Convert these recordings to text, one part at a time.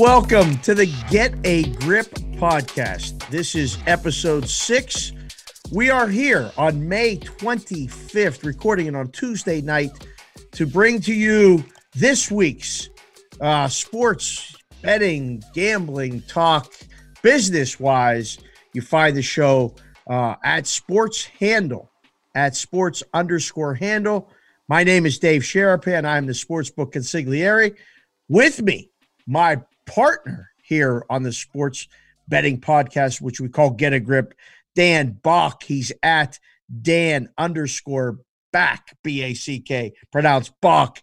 welcome to the Get a Grip podcast. This is episode six. We are here on May 25th, recording it on Tuesday night to bring to you this week's uh, sports betting, gambling talk, business wise. You find the show uh, at Sports Handle, at Sports underscore Handle. My name is Dave Sharapan. I'm the sportsbook consigliere. With me, my partner here on the sports betting podcast, which we call Get a Grip, Dan Back. He's at Dan underscore back, B A C K, pronounced Bach.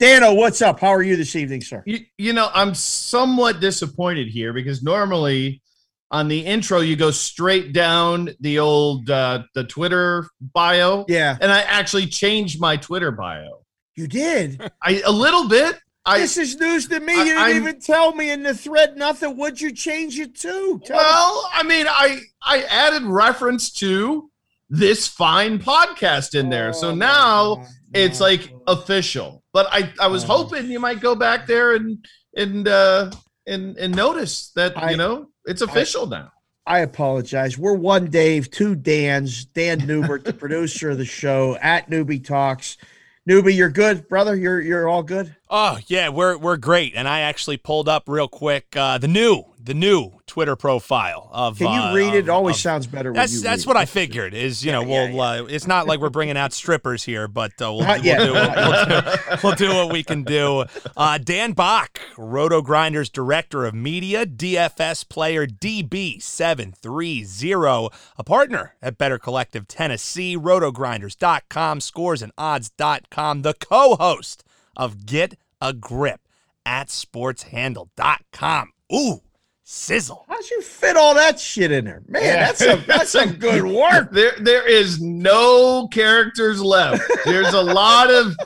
Dano, what's up? How are you this evening, sir? You, you know, I'm somewhat disappointed here because normally on the intro you go straight down the old uh, the Twitter bio. Yeah, and I actually changed my Twitter bio. You did? I a little bit. I, this is news to me. You didn't I'm, even tell me in the thread nothing. What'd you change it to? Tell well, me. I mean, I I added reference to this fine podcast in there, so oh, now it's like official. But I I was oh. hoping you might go back there and and uh and and notice that I, you know it's official I, now. I apologize. We're one Dave, two Dan's. Dan Newbert, the producer of the show at Newbie Talks. Newbie, you're good, brother. You're you're all good. Oh yeah, we're we're great. And I actually pulled up real quick uh, the new the new Twitter profile of. Can you uh, read it? It always of, sounds better. That's that's what I figured. Is you know yeah, we'll yeah, yeah. Uh, it's not like we're bringing out strippers here, but uh, we'll, we'll, do, we'll, do, we'll, do, what we can do. Uh, Dan Back, Roto Grinders Director of Media, DFS player DB seven three zero, a partner at Better Collective Tennessee, RotoGrinders.com, ScoresAndOdds.com, the co-host of Get a Grip at SportsHandle.com. Ooh sizzle. How'd you fit all that shit in there, man? Yeah. That's a that's some good work. There there is no characters left. There's a lot of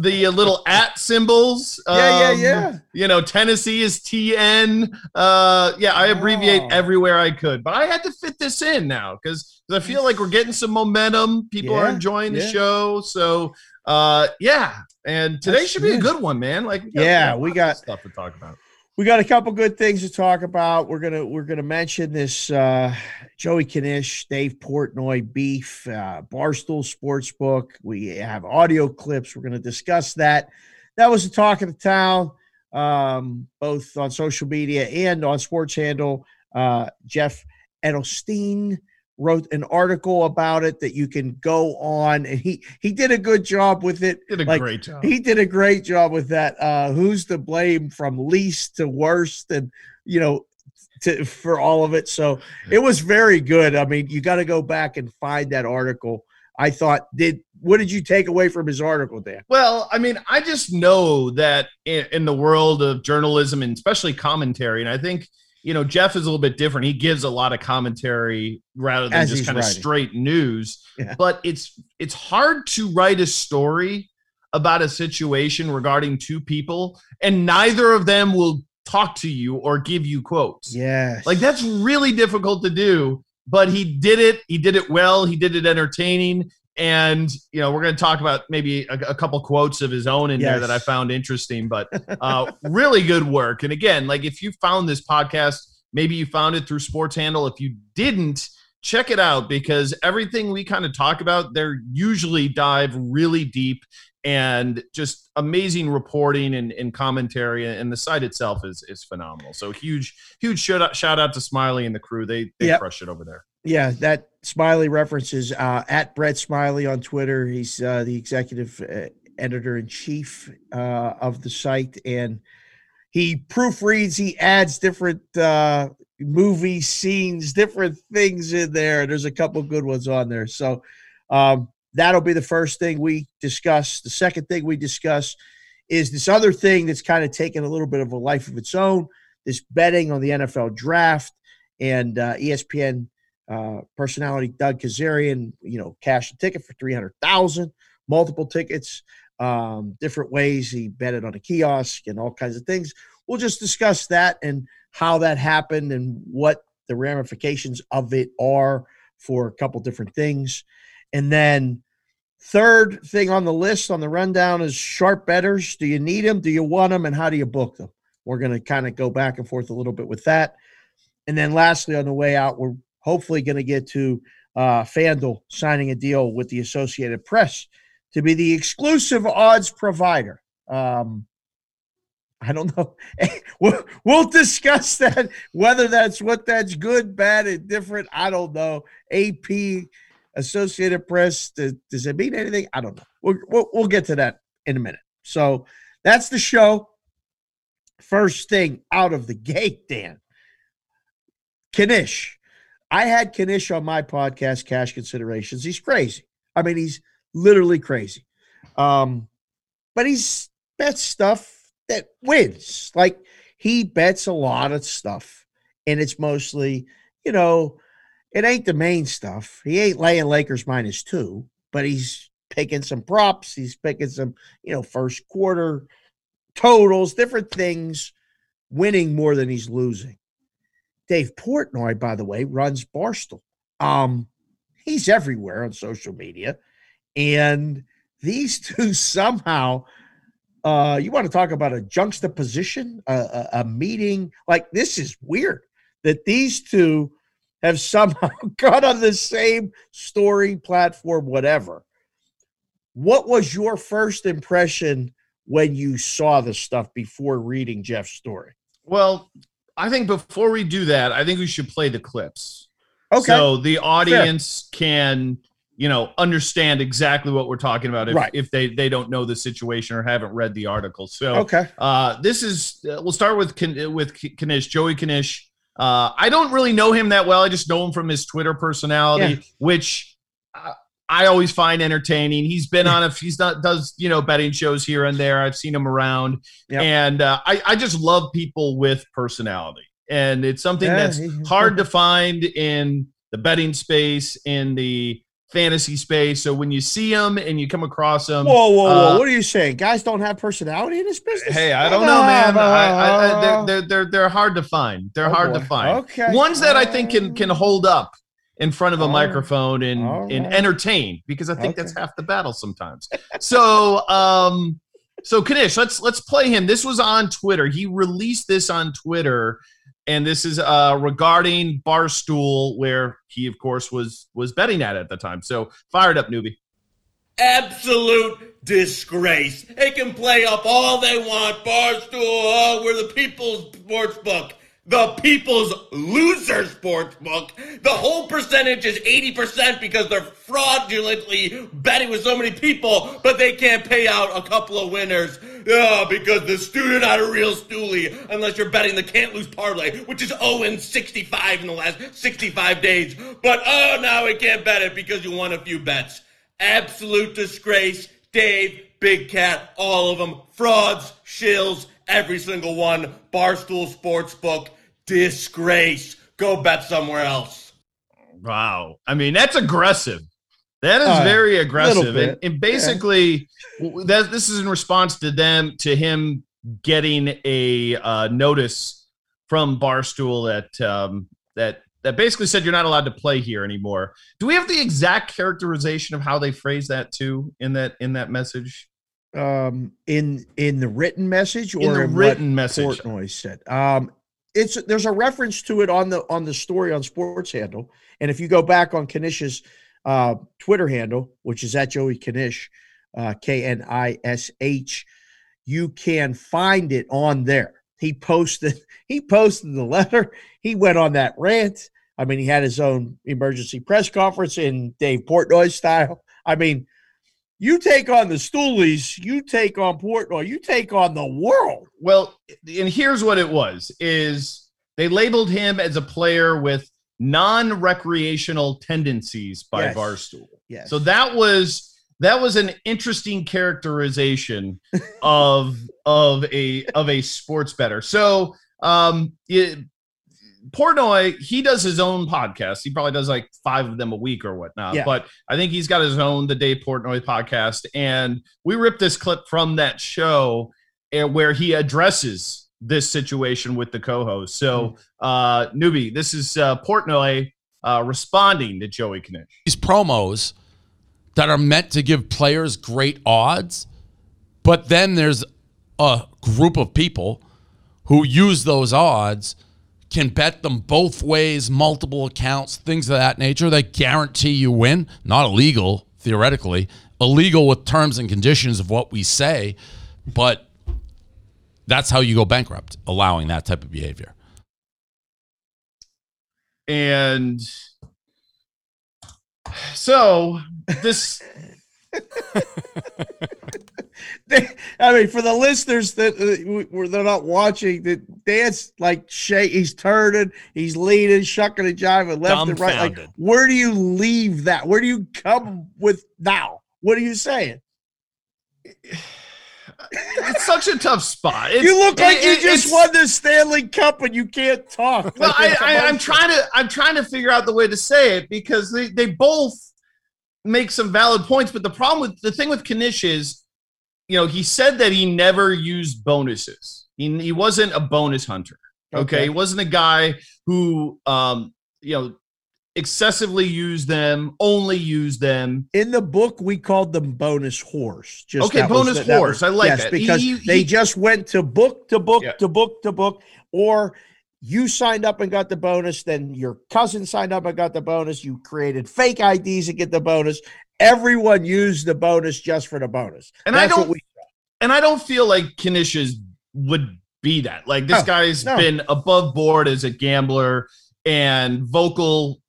the little at symbols. Um, yeah, yeah, yeah. You know, Tennessee is TN. Uh, yeah, I abbreviate oh. everywhere I could, but I had to fit this in now because I feel like we're getting some momentum. People yeah, are enjoying the yeah. show, so uh, yeah. And today That's should be good. a good one, man. Like, we yeah, we got stuff to talk about we got a couple good things to talk about. We're gonna we're gonna mention this uh, Joey Knish, Dave Portnoy beef, uh, Barstool Sportsbook. We have audio clips. We're gonna discuss that. That was the talk of the town, um, both on social media and on Sports Handle. Uh, Jeff Edelstein wrote an article about it that you can go on and he he did a good job with it. Did a like, great job. he did a great job with that uh who's to blame from least to worst and you know to for all of it. So it was very good. I mean you got to go back and find that article. I thought did what did you take away from his article dan? Well i mean i just know that in, in the world of journalism and especially commentary and i think you know, Jeff is a little bit different. He gives a lot of commentary rather than As just kind writing. of straight news. Yeah. But it's it's hard to write a story about a situation regarding two people and neither of them will talk to you or give you quotes. Yeah. Like that's really difficult to do, but he did it. He did it well. He did it entertaining and you know we're going to talk about maybe a, a, couple quotes of his own in yes. there that i found interesting but uh, really good work. And again like if you found this podcast maybe you found it through sports handle. If you didn't check it out because everything we kind of talk about they're usually dive really deep and just amazing reporting and, and, commentary and the site itself is is phenomenal. So huge huge shout out, shout out to smiley and the crew. They they yep. crush it over there. Yeah that smiley references uh, at brett smiley on twitter he's uh, the executive uh, editor in chief uh, of the site and he proofreads he adds different uh, movie scenes different things in there there's a couple good ones on there so um, that'll be the first thing we discuss. The second thing we discuss is this other thing that's kind of taken a little bit of a life of its own this betting on the NFL draft and ESPN uh, personality Doug Kezirian, you know, cashed a ticket for 300,000, multiple tickets, um, different ways he betted on a kiosk and all kinds of things. We'll just discuss that and how that happened and what the ramifications of it are for a couple different things. And then third thing on the list on the rundown is sharp betters. Do you need them? Do you want them? And how do you book them? we're going to kind of go back and forth a little bit with that. And then lastly, on the way out, we're hopefully going to get to uh, FanDuel signing a deal with the Associated Press to be the exclusive odds provider. Um, I don't know. we'll, we'll discuss that. Whether that's what that's good, bad, and different, I don't know. AP, Associated Press, does, does it mean anything? I don't know. We'll, we'll, we'll get to that in a minute. So that's the show. First thing out of the gate, Dan. Knish. I had Knish on my podcast, Cash Considerations. He's crazy. I mean, he's literally crazy. Um, but he's bets stuff that wins. Like he bets a lot of stuff, and it's mostly, you know, it ain't the main stuff. He ain't laying Lakers minus two, but he's picking some props. He's picking some, you know, first quarter totals, different things, winning more than he's losing. Dave Portnoy, by the way, runs Barstool. Um, he's everywhere on social media. And these two somehow, uh, you want to talk about a juxtaposition, a, a, a meeting? Like, this is weird that these two have somehow got on the same story platform, whatever. What was your first impression when you saw the stuff before reading Jeff's story? Well, I think before we do that, I think we should play the clips. Okay. So the audience Fair. can, you know, understand exactly what we're talking about if, right. if they they don't know the situation or haven't read the article. So okay. Uh, this is uh, we'll start with with Knish, Joey Knish. Uh, I don't really know him that well. I just know him from his Twitter personality, yeah. which uh, I always find entertaining. He's been on a he's not does you know betting shows here and there. I've seen him around, yep. and uh, I I just love people with personality, and it's something yeah, that's hard to find in the betting space in the fantasy space. So when you see them and you come across them, whoa, whoa, whoa! Uh, what are you saying? Guys don't have personality in this business. Hey, I don't know, man. I, I, they're, they're they're hard to find. They're oh, hard boy. to find. Okay, ones that I think can can hold up in front of a microphone and right. and entertain because I think okay. that's half the battle sometimes. so um so Knish, let's let's play him. This was on Twitter. He released this on Twitter, and this is uh regarding Barstool, where he of course was was betting at at the time. So fired up, newbie. Absolute disgrace. They can play up all they want. Barstool, oh, we're the people's sports book the people's loser sports book. The whole percentage is 80% because they're fraudulently betting with so many people, but they can't pay out a couple of winners. Yeah, because the student not a real stoolie unless you're betting the can't lose parlay, which is 0 65 in the last 65 days. But oh, now we can't bet it because you won a few bets. Absolute disgrace. Dave, Big Cat, all of them. Frauds, shills, every single one. Barstool Sportsbook disgrace. Go bet somewhere else. Wow. I mean, that's aggressive. That is uh, very aggressive. And, and, basically, yeah. that this is in response to them, to him getting a uh, notice from Barstool that um, that that basically said you're not allowed to play here anymore. Do we have the exact characterization of how they phrase that too in that in that message? Um, in in the written message or in the written message, Portnoy said. Um, it's there's a reference to it on the on the story on Sports Handle, and if you go back on Knish's uh, Twitter handle, which is at Joey Knish, uh, K N I S H, you can find it on there. He posted he posted the letter. He went on that rant. I mean, he had his own emergency press conference in Dave Portnoy style. I mean, you take on the Stoolies, you take on Portnoy, you take on the world. Well, and here's what it was: is they labeled him as a player with non-recreational tendencies by yes. Barstool. Yes. So that was that was an interesting characterization of of a of a sports better. So um it, Portnoy, he does his own podcast. He probably does like five of them a week or whatnot. Yeah. But I think he's got his own The Dave Portnoy podcast. And we ripped this clip from that show eh, where he addresses this situation with the co-host. So, mm-hmm. uh, newbie, this is uh, Portnoy uh, responding to Joey Knish. These promos that are meant to give players great odds, but then there's a group of people who use those odds can bet them both ways, multiple accounts, things of that nature They guarantee you win. Not illegal, theoretically, illegal with terms and conditions of what we say, but that's how you go bankrupt, allowing that type of behavior. And so this I mean, for the listeners that uh, they're not watching, that dance like Shay, he's turning, he's leaning, shucking and jiving left and right. Like, where do you leave that? Where do you come with now? What are you saying? It's such a tough spot. It's, you look like it, you just won the Stanley Cup and you can't talk. Well, like I, I, I'm trying to I'm trying to figure out the way to say it because they, they both make some valid points. But the problem with the thing with Knish is, you know, he said that he never used bonuses. He, he wasn't a bonus hunter. Okay? okay. He wasn't a guy who, um, you know, excessively used them, only used them. In the book, we called them bonus horse. Just okay, bonus was, horse. Was, I like yes, that because he, they just went to book to book yeah. to book to book, or you signed up and got the bonus, then your cousin signed up and got the bonus. You created fake IDs to get the bonus. Everyone used the bonus just for the bonus. And That's I don't and I don't feel like Knish's would be that. Like this no, guy's no. been above board as a gambler and vocal,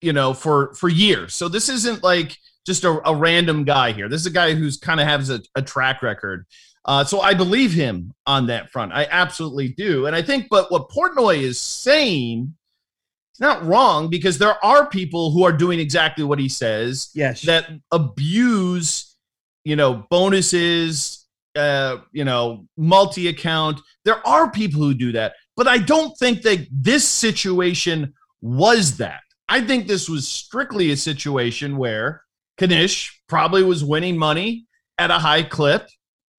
you know, for for years. So this isn't like just a, a random guy here. This is a guy who's kind of has a, a track record. Uh, so I believe him on that front. I absolutely do. And I think, but what Portnoy is saying, it's not wrong because there are people who are doing exactly what he says. Yes. That abuse, you know, bonuses, uh, you know, multi account. There are people who do that. But I don't think that this situation was that. I think this was strictly a situation where Knish probably was winning money at a high clip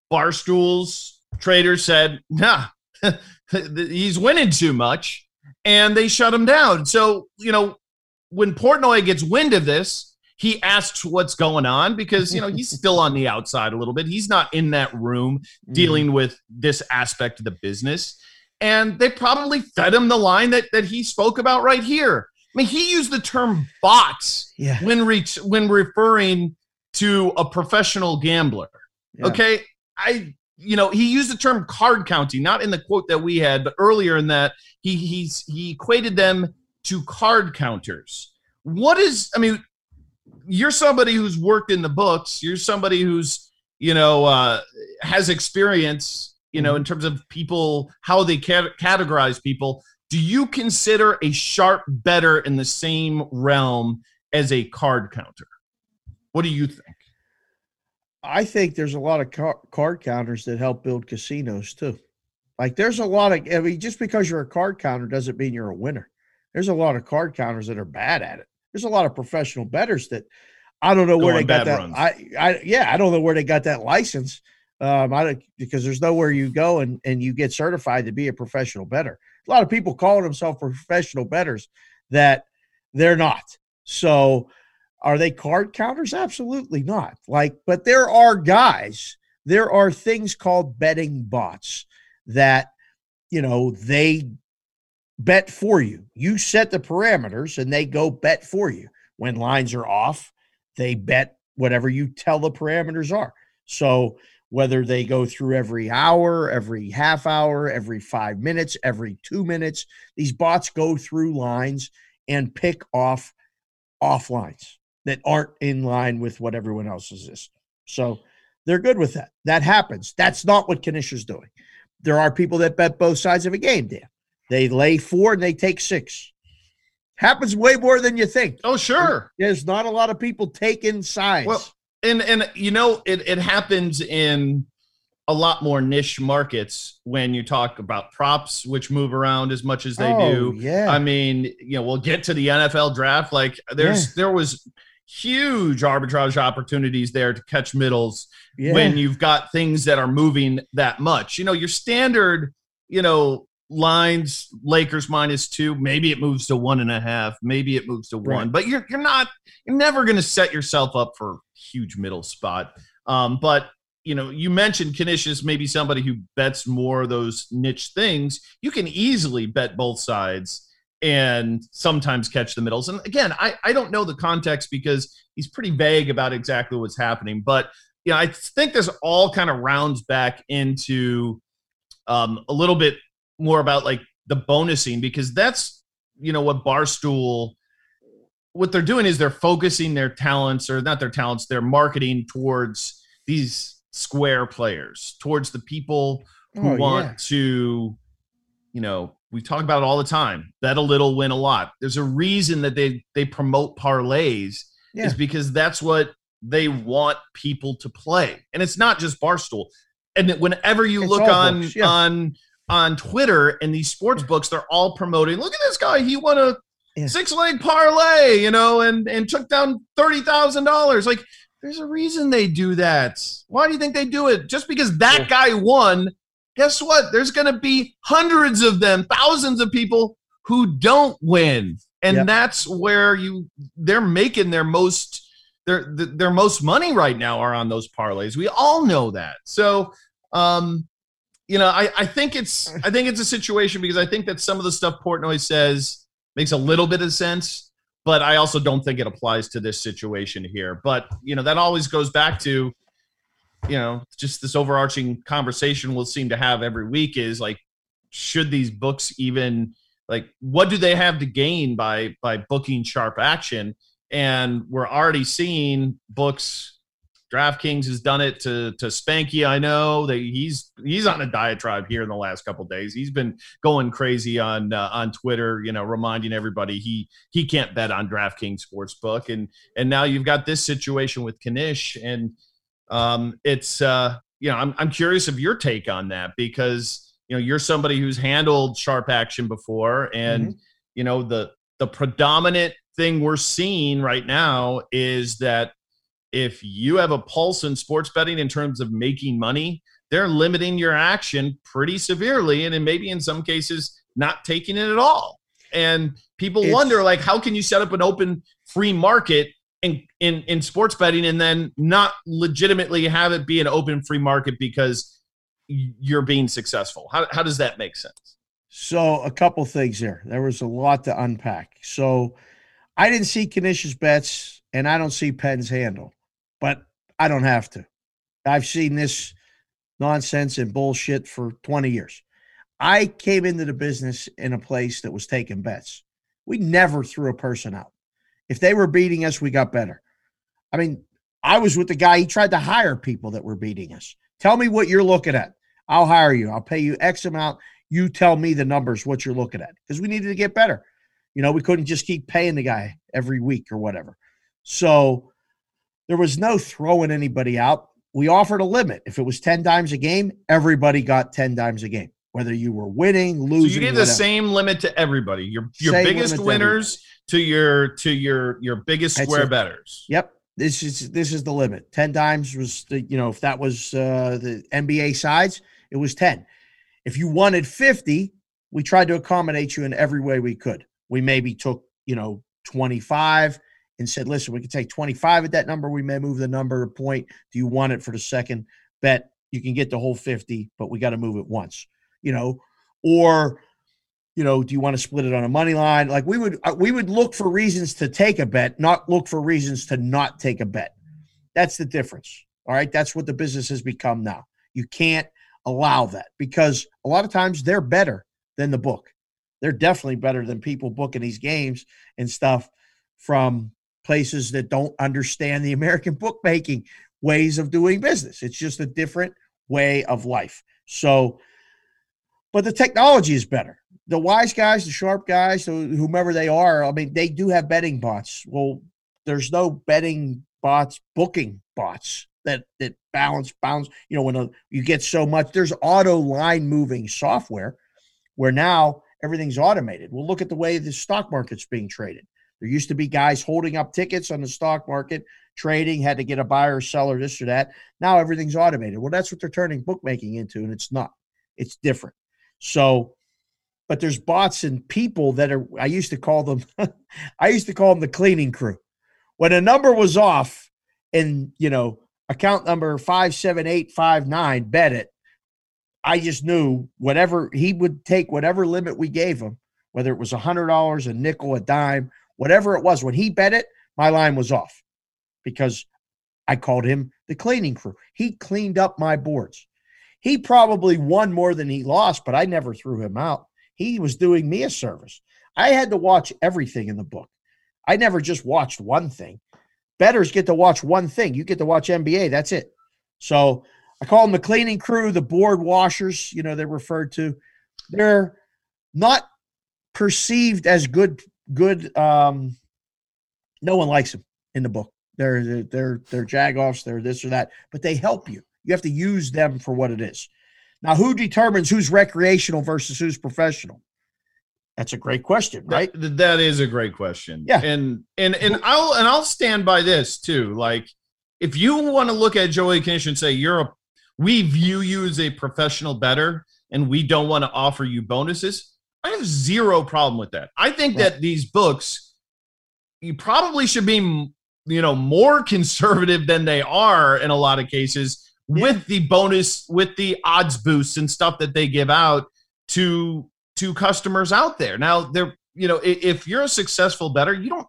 Barstool's trader said, nah, he's winning too much. And they shut him down. So, you know, when Portnoy gets wind of this, he asks what's going on because, you know, he's still on the outside a little bit. He's not in that room mm. dealing with this aspect of the business. And they probably fed him the line that, that he spoke about right here. I mean, he used the term bots yeah. when reach when referring to a professional gambler. Yeah. Okay. I you know he used the term card counting not in the quote that we had but earlier in that he he's he equated them to card counters. What is i mean you're somebody who's worked in the books. You're somebody who's you know uh, has experience you know in terms of people how they cat- categorize people. Do you consider a sharp better in the same realm as a card counter? What do you think I think there's a lot of car- card counters that help build casinos too. Like there's a lot of, I mean, just because you're a card counter doesn't mean you're a winner. There's a lot of card counters that are bad at it. There's a lot of professional betters that I don't know where they got that. I, I, yeah, I don't know where they got that license. Um, I don't, because there's nowhere you go and, and you get certified to be a professional better. A lot of people calling themselves professional betters that they're not. So are they card counters? Absolutely not. Like, but there are guys, there are things called betting bots that, you know, they bet for you. You set the parameters and they go bet for you. When lines are off, they bet whatever you tell the parameters are. So whether they go through every hour, every half hour, every five minutes, every two minutes, these bots go through lines and pick off off lines that aren't in line with what everyone else is. So they're good with that. That happens. That's not what Knish is doing. There are people that bet both sides of a game, Dan. They lay four and they take six. Happens way more than you think. Oh, sure. There's not a lot of people taking sides. Well, and and you know, it, it happens in a lot more niche markets when you talk about props, which move around as much as they oh, do. Yeah. I mean, you know, we'll get to the NFL draft. Like there's yeah. there was huge arbitrage opportunities there to catch middles yeah. when you've got things that are moving that much. You know, your standard, you know, lines, Lakers minus two, maybe it moves to one and a half, maybe it moves to one, right. but you're you're not you're never gonna set yourself up for huge middle spot. Um, but you know, you mentioned Knish, maybe somebody who bets more those niche things. You can easily bet both sides and sometimes catch the middles. And again, I, I don't know the context because he's pretty vague about exactly what's happening. But yeah, I think this all kind of rounds back into um, a little bit more about like the bonusing because that's you know what Barstool what they're doing is they're focusing their talents or not their talents, their marketing towards these square players, towards the people who oh, want yeah. to, you know, we talk about it all the time. Bet a little, win a lot. There's a reason that they they promote parlays yeah. is because that's what they want people to play, and it's not just Barstool. And whenever you it's look on yeah. on on Twitter and these sports books, they're all promoting. Look at this guy; he won a yeah. six leg parlay, you know, and and took down thirty thousand dollars. Like, there's a reason they do that. Why do you think they do it? Just because that guy won guess what? There's going to be hundreds of them, thousands of people who don't win. And yep. that's where you they're making their most their their most money right now are on those parlays. We all know that. So um you know, I, I think it's I think it's a situation because I think that some of the stuff Portnoy says makes a little bit of sense, but I also don't think it applies to this situation here. But you know, that always goes back to you know, just this overarching conversation we'll seem to have every week is like, should these books even like what do they have to gain by by booking sharp action? And we're already seeing books. DraftKings has done it to to Spanky. I know that he's he's on a diatribe here in the last couple days. He's been going crazy on uh, on Twitter, you know, reminding everybody he he can't bet on DraftKings sportsbook. And and now you've got this situation with Knish and um, it's uh, you know I'm I'm curious of your take on that because you know you're somebody who's handled sharp action before, and mm-hmm. you know the the predominant thing we're seeing right now is that if you have a pulse in sports betting in terms of making money, they're limiting your action pretty severely, and then maybe in some cases not taking it at all. And people it's, wonder, like, how can you set up an open free market in, in in sports betting and then not legitimately have it be an open free market because you're being successful. How, how does that make sense? So a couple things there. There was a lot to unpack. So i didn't see Knish's bets and i don't see Penn's handle but i don't have to. I've seen this nonsense and bullshit for 20 years. I came into the business in a place that was taking bets. We never threw a person out if they were beating us, we got better. I mean, I was with the guy, he tried to hire people that were beating us. Tell me what you're looking at. I'll hire you. I'll pay you X amount. You tell me the numbers, what you're looking at, because we needed to get better. You know, we couldn't just keep paying the guy every week or whatever. So there was no throwing anybody out. We offered a limit. If it was 10 times a game, everybody got 10 times a game, whether you were winning, losing. So you gave the same limit to everybody. Your your same biggest winners to your to your your biggest square betters. Yep. This is this is the limit. 10 times was the you know, if that was uh the NBA sides, it was 10. If you wanted 50, we tried to accommodate you in every way we could. We maybe took, you know, 25 and said, listen, we can take 25 at that number. We may move the number a point. Do you want it for the second bet? You can get the whole 50, but we got to move it once, you know, or you know, do you want to split it on a money line? Like we would uh, we would look for reasons to take a bet, not look for reasons to not take a bet. That's the difference. All right, that's what the business has become now. You can't allow that because a lot of times they're better than the book. They're definitely better than people booking these games and stuff from places that don't understand the American bookmaking ways of doing business. It's just a different way of life. So, but the technology is better the wise guys, the sharp guys, whomever they are, I mean, they do have betting bots. Well, there's no betting bots, booking bots that that balance bounce. You know, when a, you get so much, there's auto line moving software where now everything's automated. Well, look at the way the stock market's being traded. There used to be guys holding up tickets on the stock market, trading, had to get a buyer or seller, this or that. Now everything's automated. Well, that's what they're turning bookmaking into, and it's not. It's different. So but there's bots and people that are I used to call them I used to call them the cleaning crew. When a number was off and you know account number 57859, bet it. I just knew whatever he would take, whatever limit we gave him, whether it was a $100, a nickel, a dime, whatever it was, when he bet it, my line was off because I called him the cleaning crew. He cleaned up my boards. He probably won more than he lost, but I never threw him out. He was doing me a service. I had to watch everything in the book. I never just watched one thing. Betters get to watch one thing. You get to watch NBA. That's it. So I call them the cleaning crew, the board washers, you know, they're referred to. They're not perceived as good, good. Um, no one likes them in the book. They're they're they're jagoffs, they're this or that, but they help you. You have to use them for what it is. Now, who determines who's recreational versus who's professional? That's a great question, right? That, that is a great question. Yeah. And and and I'll and I'll stand by this too. Like if you want to look at Joey Knish and say you're a we view you as a professional better and we don't want to offer you bonuses, I have zero problem with that. I think right. that these books you probably should be you know more conservative than they are in a lot of cases. With the bonus with the odds boosts and stuff that they give out to to customers out there. Now, they're you know, if you're a successful better, you don't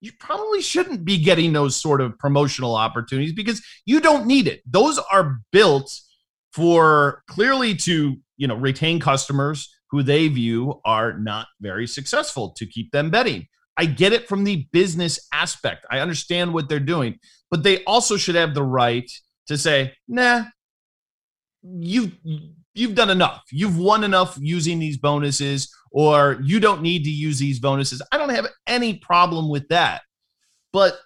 you probably shouldn't be getting those sort of promotional opportunities because you don't need it. Those are built for clearly to, you know, retain customers who they view are not very successful to keep them betting. I get it from the business aspect. I understand what they're doing, but they also should have the right to say, "Nah, you've you've done enough. You've won enough using these bonuses, or you don't need to use these bonuses. I don't have any problem with that. But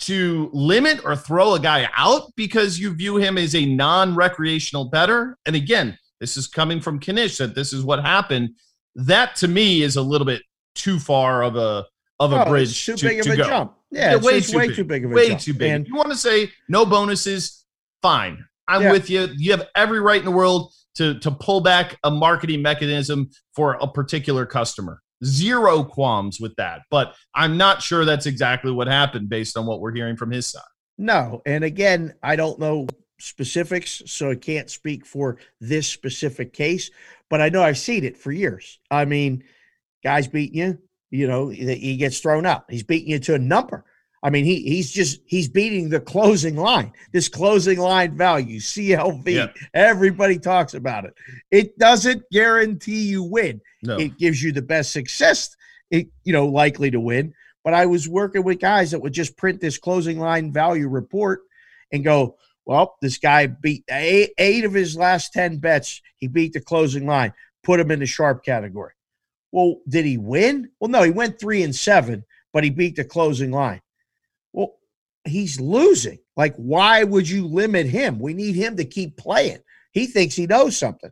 to limit or throw a guy out because you view him as a non recreational better, and again, this is coming from Knish that this is what happened. That to me is a little bit too far of a of a oh, bridge too to, big of to a go. jump. Yeah, yeah way, too, way big. too big of a way jump. too big. And you want to say no bonuses, fine. I'm yeah. with you. You have every right in the world to to pull back a marketing mechanism for a particular customer. Zero qualms with that, but I'm not sure that's exactly what happened based on what we're hearing from his side. No, and again, I don't know specifics, so I can't speak for this specific case, but I know I've seen it for years. I mean, guys beating you, you know, he gets thrown out. He's beating you to a number. I mean, he he's just he's beating the closing line. This closing line value, CLV. Everybody talks about it. It doesn't guarantee you win. No. It gives you the best success. It you know likely to win. But I was working with guys that would just print this closing line value report and go, well, this guy beat eight, eight of his last ten bets. He beat the closing line. Put him in the sharp category. Well, did he win? Well, no, he went three and seven, but he beat the closing line. Well, he's losing. Like, why would you limit him? We need him to keep playing. He thinks he knows something.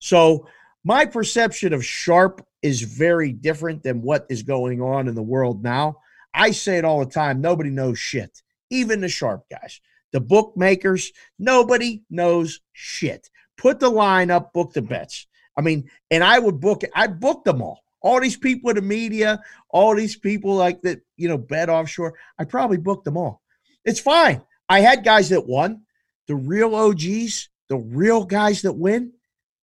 So, my perception of Sharp is very different than what is going on in the world now. I say it all the time nobody knows shit, even the Sharp guys. The bookmakers, nobody knows shit. Put the line up, book the bets. I mean, and I would book it. I booked them all all these people in the media, all these people like that, you know, bet offshore. I probably booked them all. It's fine. I had guys that won. The real OGs, the real guys that win,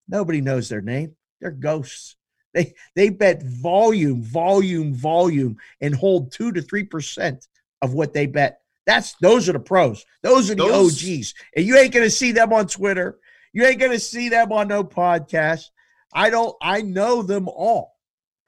nobody knows their name. They're ghosts. They they bet volume, volume, volume, and hold two to three percent of what they bet. That's those are the pros. Those are the those, OGs. And you ain't gonna see them on Twitter. You ain't gonna see them on no podcast. I don't I know them all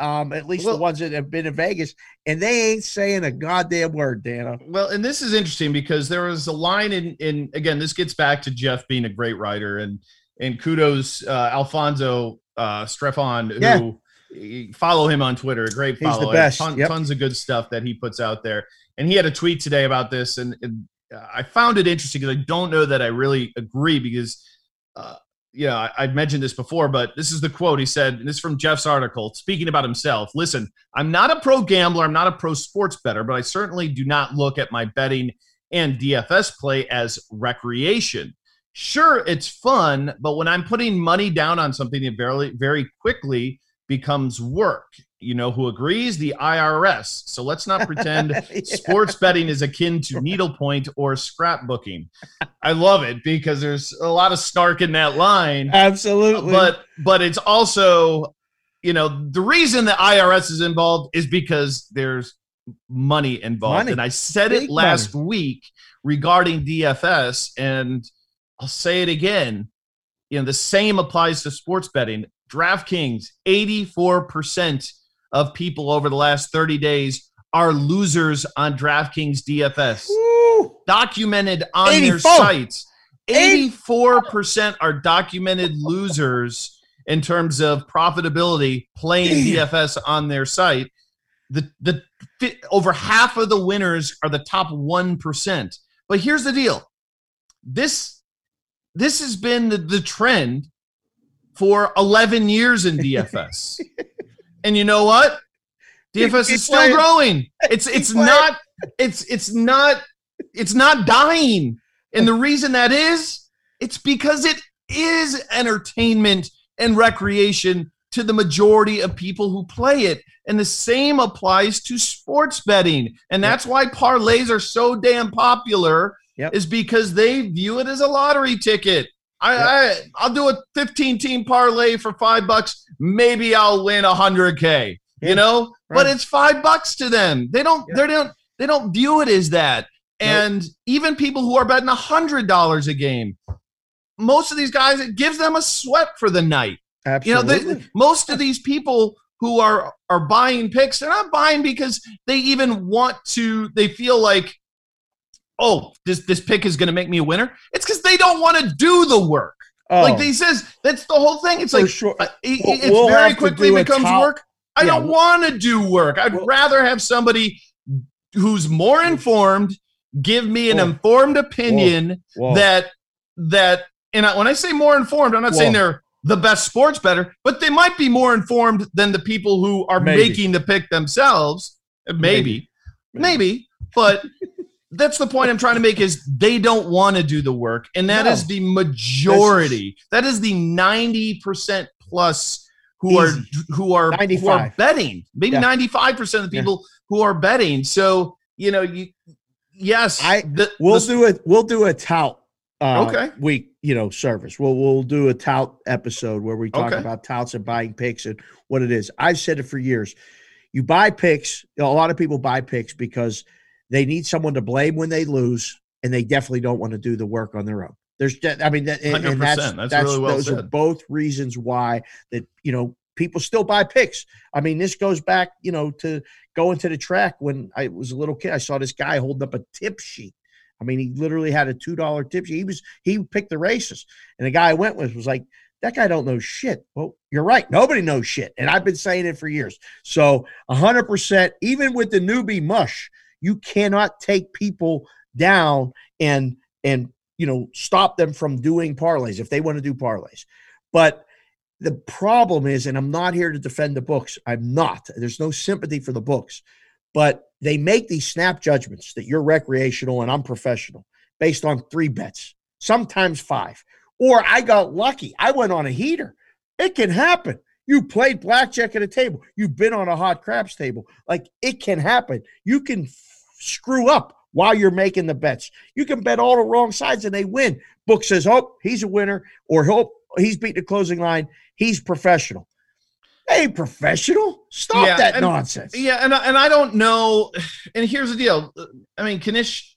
um, at least well, the ones that have been in Vegas, and they ain't saying a goddamn word, Dana. Well, and this is interesting because there was a line in in again, this gets back to Jeff being a great writer and and kudos uh Alfonso uh Straffon who yeah. follow him on Twitter, a great follow. He's the best. Ton, yep. Tons of good stuff that he puts out there. And he had a tweet today about this, and, and uh, I found it interesting because I don't know that I really agree because uh, yeah, I, I'd mentioned this before, but this is the quote. He said, this is from Jeff's article, speaking about himself. Listen, I'm not a pro gambler. I'm not a pro sports better, but I certainly do not look at my betting and DFS play as recreation. Sure, it's fun, but when I'm putting money down on something very, very quickly becomes work. You know who agrees? The IRS. So let's not pretend yeah. sports betting is akin to needlepoint or scrapbooking. I love it because there's a lot of snark in that line. Absolutely. But but it's also, you know, the reason the IRS is involved is because there's money involved. Money. And I said Big it last money. week regarding DFS, and I'll say it again. You know, the same applies to sports betting. DraftKings, 84% of people over the last 30 days are losers on DraftKings DFS. Woo. Documented on 84. their sites. 84% are documented losers in terms of profitability playing DFS on their site. The the over half of the winners are the top 1%. But here's the deal. This this has been the, the trend for 11 years in DFS. and you know what? DFS is still growing. It's it's not it's it's not it's not dying. And the reason that is it's because it is entertainment and recreation to the majority of people who play it. And the same applies to sports betting. And that's why parlays are so damn popular yep. is because they view it as a lottery ticket. I, yep. I I'll do a 15 team parlay for five bucks. Maybe I'll win a hundred K. You know, right. but it's five bucks to them. They don't yep. they don't they don't view it as that. And nope. even people who are betting a hundred dollars a game, most of these guys, it gives them a sweat for the night. Absolutely. You know, they, most of these people who are are buying picks, they're not buying because they even want to. They feel like oh, this this pick is going to make me a winner. It's because they don't want to do the work. Oh. Like he says, that's the whole thing. It's like sure. uh, it, we'll, very quickly becomes top, work. I yeah, don't want to do work. I'd well, rather have somebody who's more informed give me an informed opinion that that and I, when I say more informed, I'm not saying they're the best sports better, but they might be more informed than the people who are maybe. making the pick themselves. Maybe, maybe, maybe. but that's the point I'm trying to make is they don't want to do the work. And that no. is the majority. That is the 90% plus who Easy. are who are, who are betting. Maybe yeah. 95% of the people yeah. who are betting. So, you know, you yes, I the, we'll the, do it. We'll do a tout uh, okay week you know service. We'll we'll do a tout episode where we talk okay. about touts and buying picks and what it is. I've said it for years. You buy picks. You know, a lot of people buy picks because – they need someone to blame when they lose, and they definitely don't want to do the work on their own. There's, I mean, and, and that's, that's, that's really well those said. are both reasons why that you know people still buy picks. I mean, this goes back, you know, to going to the track when I was a little kid. I saw this guy holding up a tip sheet. I mean, he literally had a two dollar tip sheet. He was he picked the races, and the guy I went with was like, "That guy don't know shit." Well, you're right. Nobody knows shit, and I've been saying it for years. So, hundred percent, even with the newbie mush, you cannot take people down and and you know stop them from doing parlays if they want to do parlays. But the problem is, and I'm not here to defend the books. I'm not. There's no sympathy for the books, but they make these snap judgments that you're recreational and I'm professional based on three bets, sometimes five. Or I got lucky. I went on a heater. It can happen. You played blackjack at a table. You've been on a hot craps table. Like it can happen. You can screw up while you're making the bets. You can bet all the wrong sides and they win. Book says, oh, he's a winner, or hope he's beating the closing line. He's professional. Hey, professional, stop yeah, that and, nonsense. Yeah, and and I don't know. And here's the deal. I mean, Knish,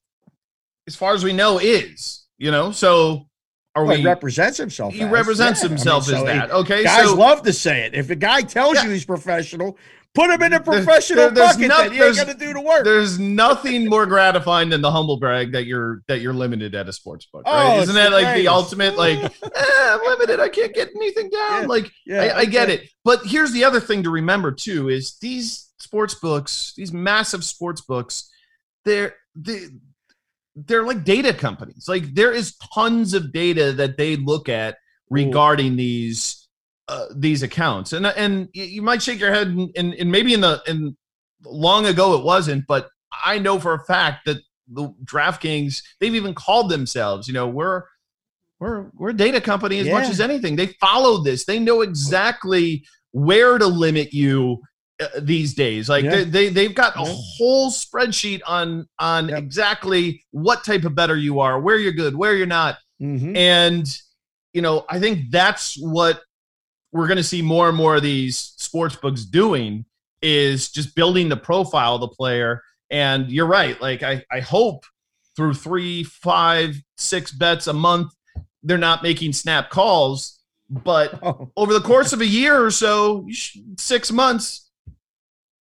as far as we know, is you know so. Are well, we, he represents himself. He as. represents yeah, himself I mean, so as that. Okay, guys so, love to say it. If a guy tells yeah. you he's professional, Put him in a professional there, bucket. No. He ain't gonna do the work. There's nothing more gratifying than the humble brag that you're that you're limited at a sports book. Right? Oh, Isn't that like the ultimate? Like, eh, I'm limited. I can't get anything down. Yeah, like, yeah, I, I get it. But here's the other thing to remember too: is these sports books, these massive sports books, they're they, they're like data companies. Like, there is tons of data that they look at regarding Ooh. these uh, these accounts, and and you might shake your head, and, and, and maybe in the in long ago it wasn't, but I know for a fact that the DraftKings they've even called themselves, you know, we're we're we're a data company as yeah. much as anything. They follow this. They know exactly where to limit you these days. Like yeah. they, they have got a whole spreadsheet on on yep. exactly what type of better you are, where you're good, where you're not, mm-hmm. and you know I think that's what we're going to see more and more of these sports books doing is just building the profile of the player. And you're right. Like I I hope through three, five, six bets a month, they're not making snap calls. But oh. over the course of a year or so, six months,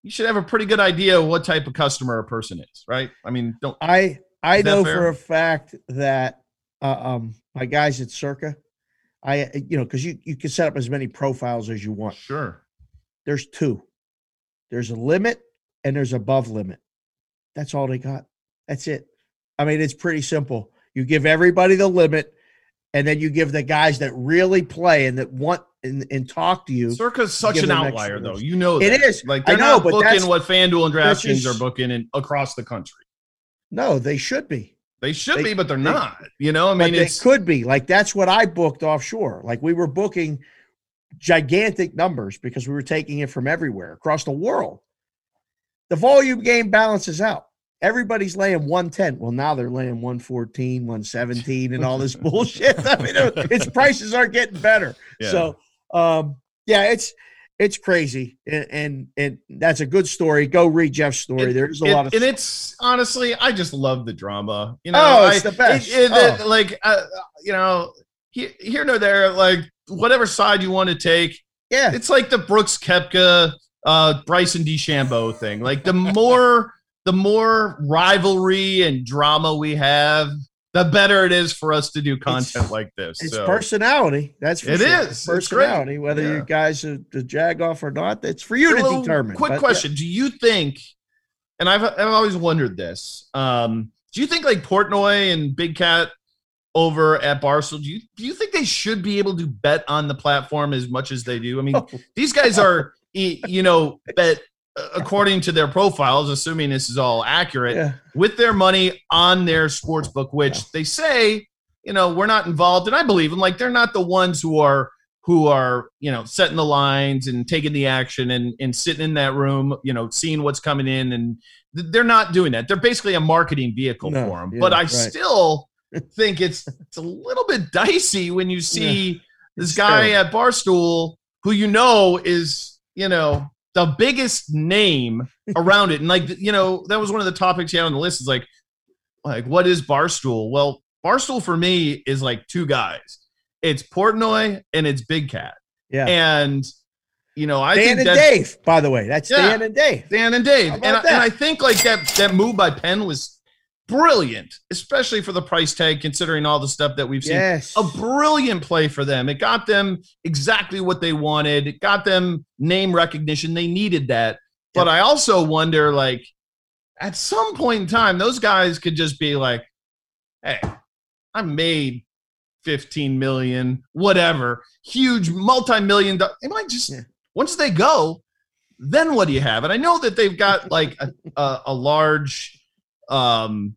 you should have a pretty good idea of what type of customer a person is, right? I mean, don't I I know fair? for a fact that uh, um my guys at Circa, I you know because you you can set up as many profiles as you want. Sure. There's two. There's a limit and there's above limit. That's all they got. That's it. I mean, it's pretty simple. You give everybody the limit, and then you give the guys that really play and that want and, and talk to you. Circa's such an outlier, though. You know that. it is. Like they're know, not booking what FanDuel and DraftKings are booking in, across the country. No, they should be. They should they, be, but they're they, not. You know, I mean, it could be. Like that's what I booked offshore. Like we were booking gigantic numbers because we were taking it from everywhere across the world. The volume game balances out. Everybody's laying 110. Well, now they're laying 114, 117, and all this bullshit. I mean, its prices are getting better. Yeah. So um, yeah, it's it's crazy, and, and, and that's a good story. Go read Jeff's story. It, There's a it, lot of, and it's honestly, I just love the drama. You know, oh, it's I, the best. It, oh. Like, uh, you know, here, here no there, like whatever side you want to take. Yeah, it's like the Brooks Koepka, uh, Bryson DeChambeau thing. Like the more, the more rivalry and drama we have, the better it is for us to do content it's, like this. It's so. personality. That's for it sure. is. personality. Whether yeah. you guys are the jag off or not, it's for you to determine. Quick but, question: yeah. Do you think? And I've I've always wondered this. Um, do you think like Portnoy and Big Cat over at Barcel, Do you do you think they should be able to bet on the platform as much as they do? I mean, oh. these guys are you know bet according to their profiles, assuming this is all accurate, yeah. with their money on their sports book, which yeah. they say, you know, we're not involved, and I believe them. Like they're not the ones who are who are you know setting the lines and taking the action and and sitting in that room, you know, seeing what's coming in, and they're not doing that. They're basically a marketing vehicle no, for them. Yeah, but I right. still think it's it's a little bit dicey when you see this guy at Barstool who you know is you know the biggest name around it. And like, you know, that was one of the topics you had on the list is like, like, what is Barstool? Well, Barstool for me is like two guys. It's Portnoy and it's Big Cat. Yeah. And you know, I Dan think and Dave, by the way. That's yeah, Dan and Dave. Dan and Dave. And I, and I think like that that move by Penn was brilliant, especially for the price tag, considering all the stuff that we've seen. Yes. A brilliant play for them. It got them exactly what they wanted. It got them name recognition. They needed that. But I also wonder, like, at some point in time, those guys could just be like, hey, I made 15 million, whatever, huge multi-million. Do- they might just yeah. once they go, then what do you have? And I know that they've got like a, a, a large um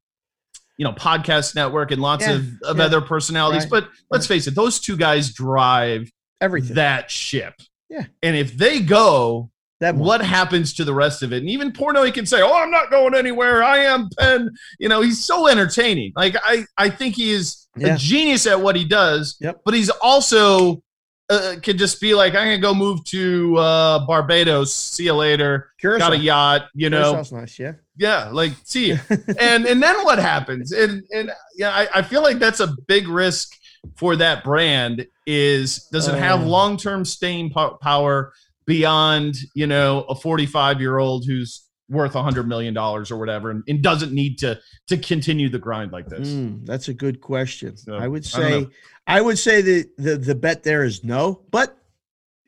you know podcast network and lots yeah, of, of yeah, other personalities. Right, but let's right. face it those two guys drive everything. that ship. Yeah. And if they go that what happens to the rest of it? And even Portnoy he can say oh i'm not going anywhere. I am penn. You know he's so entertaining. Like i i think he is yeah. a genius at what he does yep. but he's also uh, can just be like, I'm gonna go move to uh, Barbados. See you later. Curacao. Got a yacht, you know. Curacao's nice, yeah yeah like see and and then what happens and and yeah I, I feel like that's a big risk for that brand is does it have uh. long-term staying power beyond you know a 45 year old who's worth a hundred million dollars or whatever and, and, doesn't need to to continue the grind like this mm, that's a good question so, i would say I, I would say that the the bet there is no but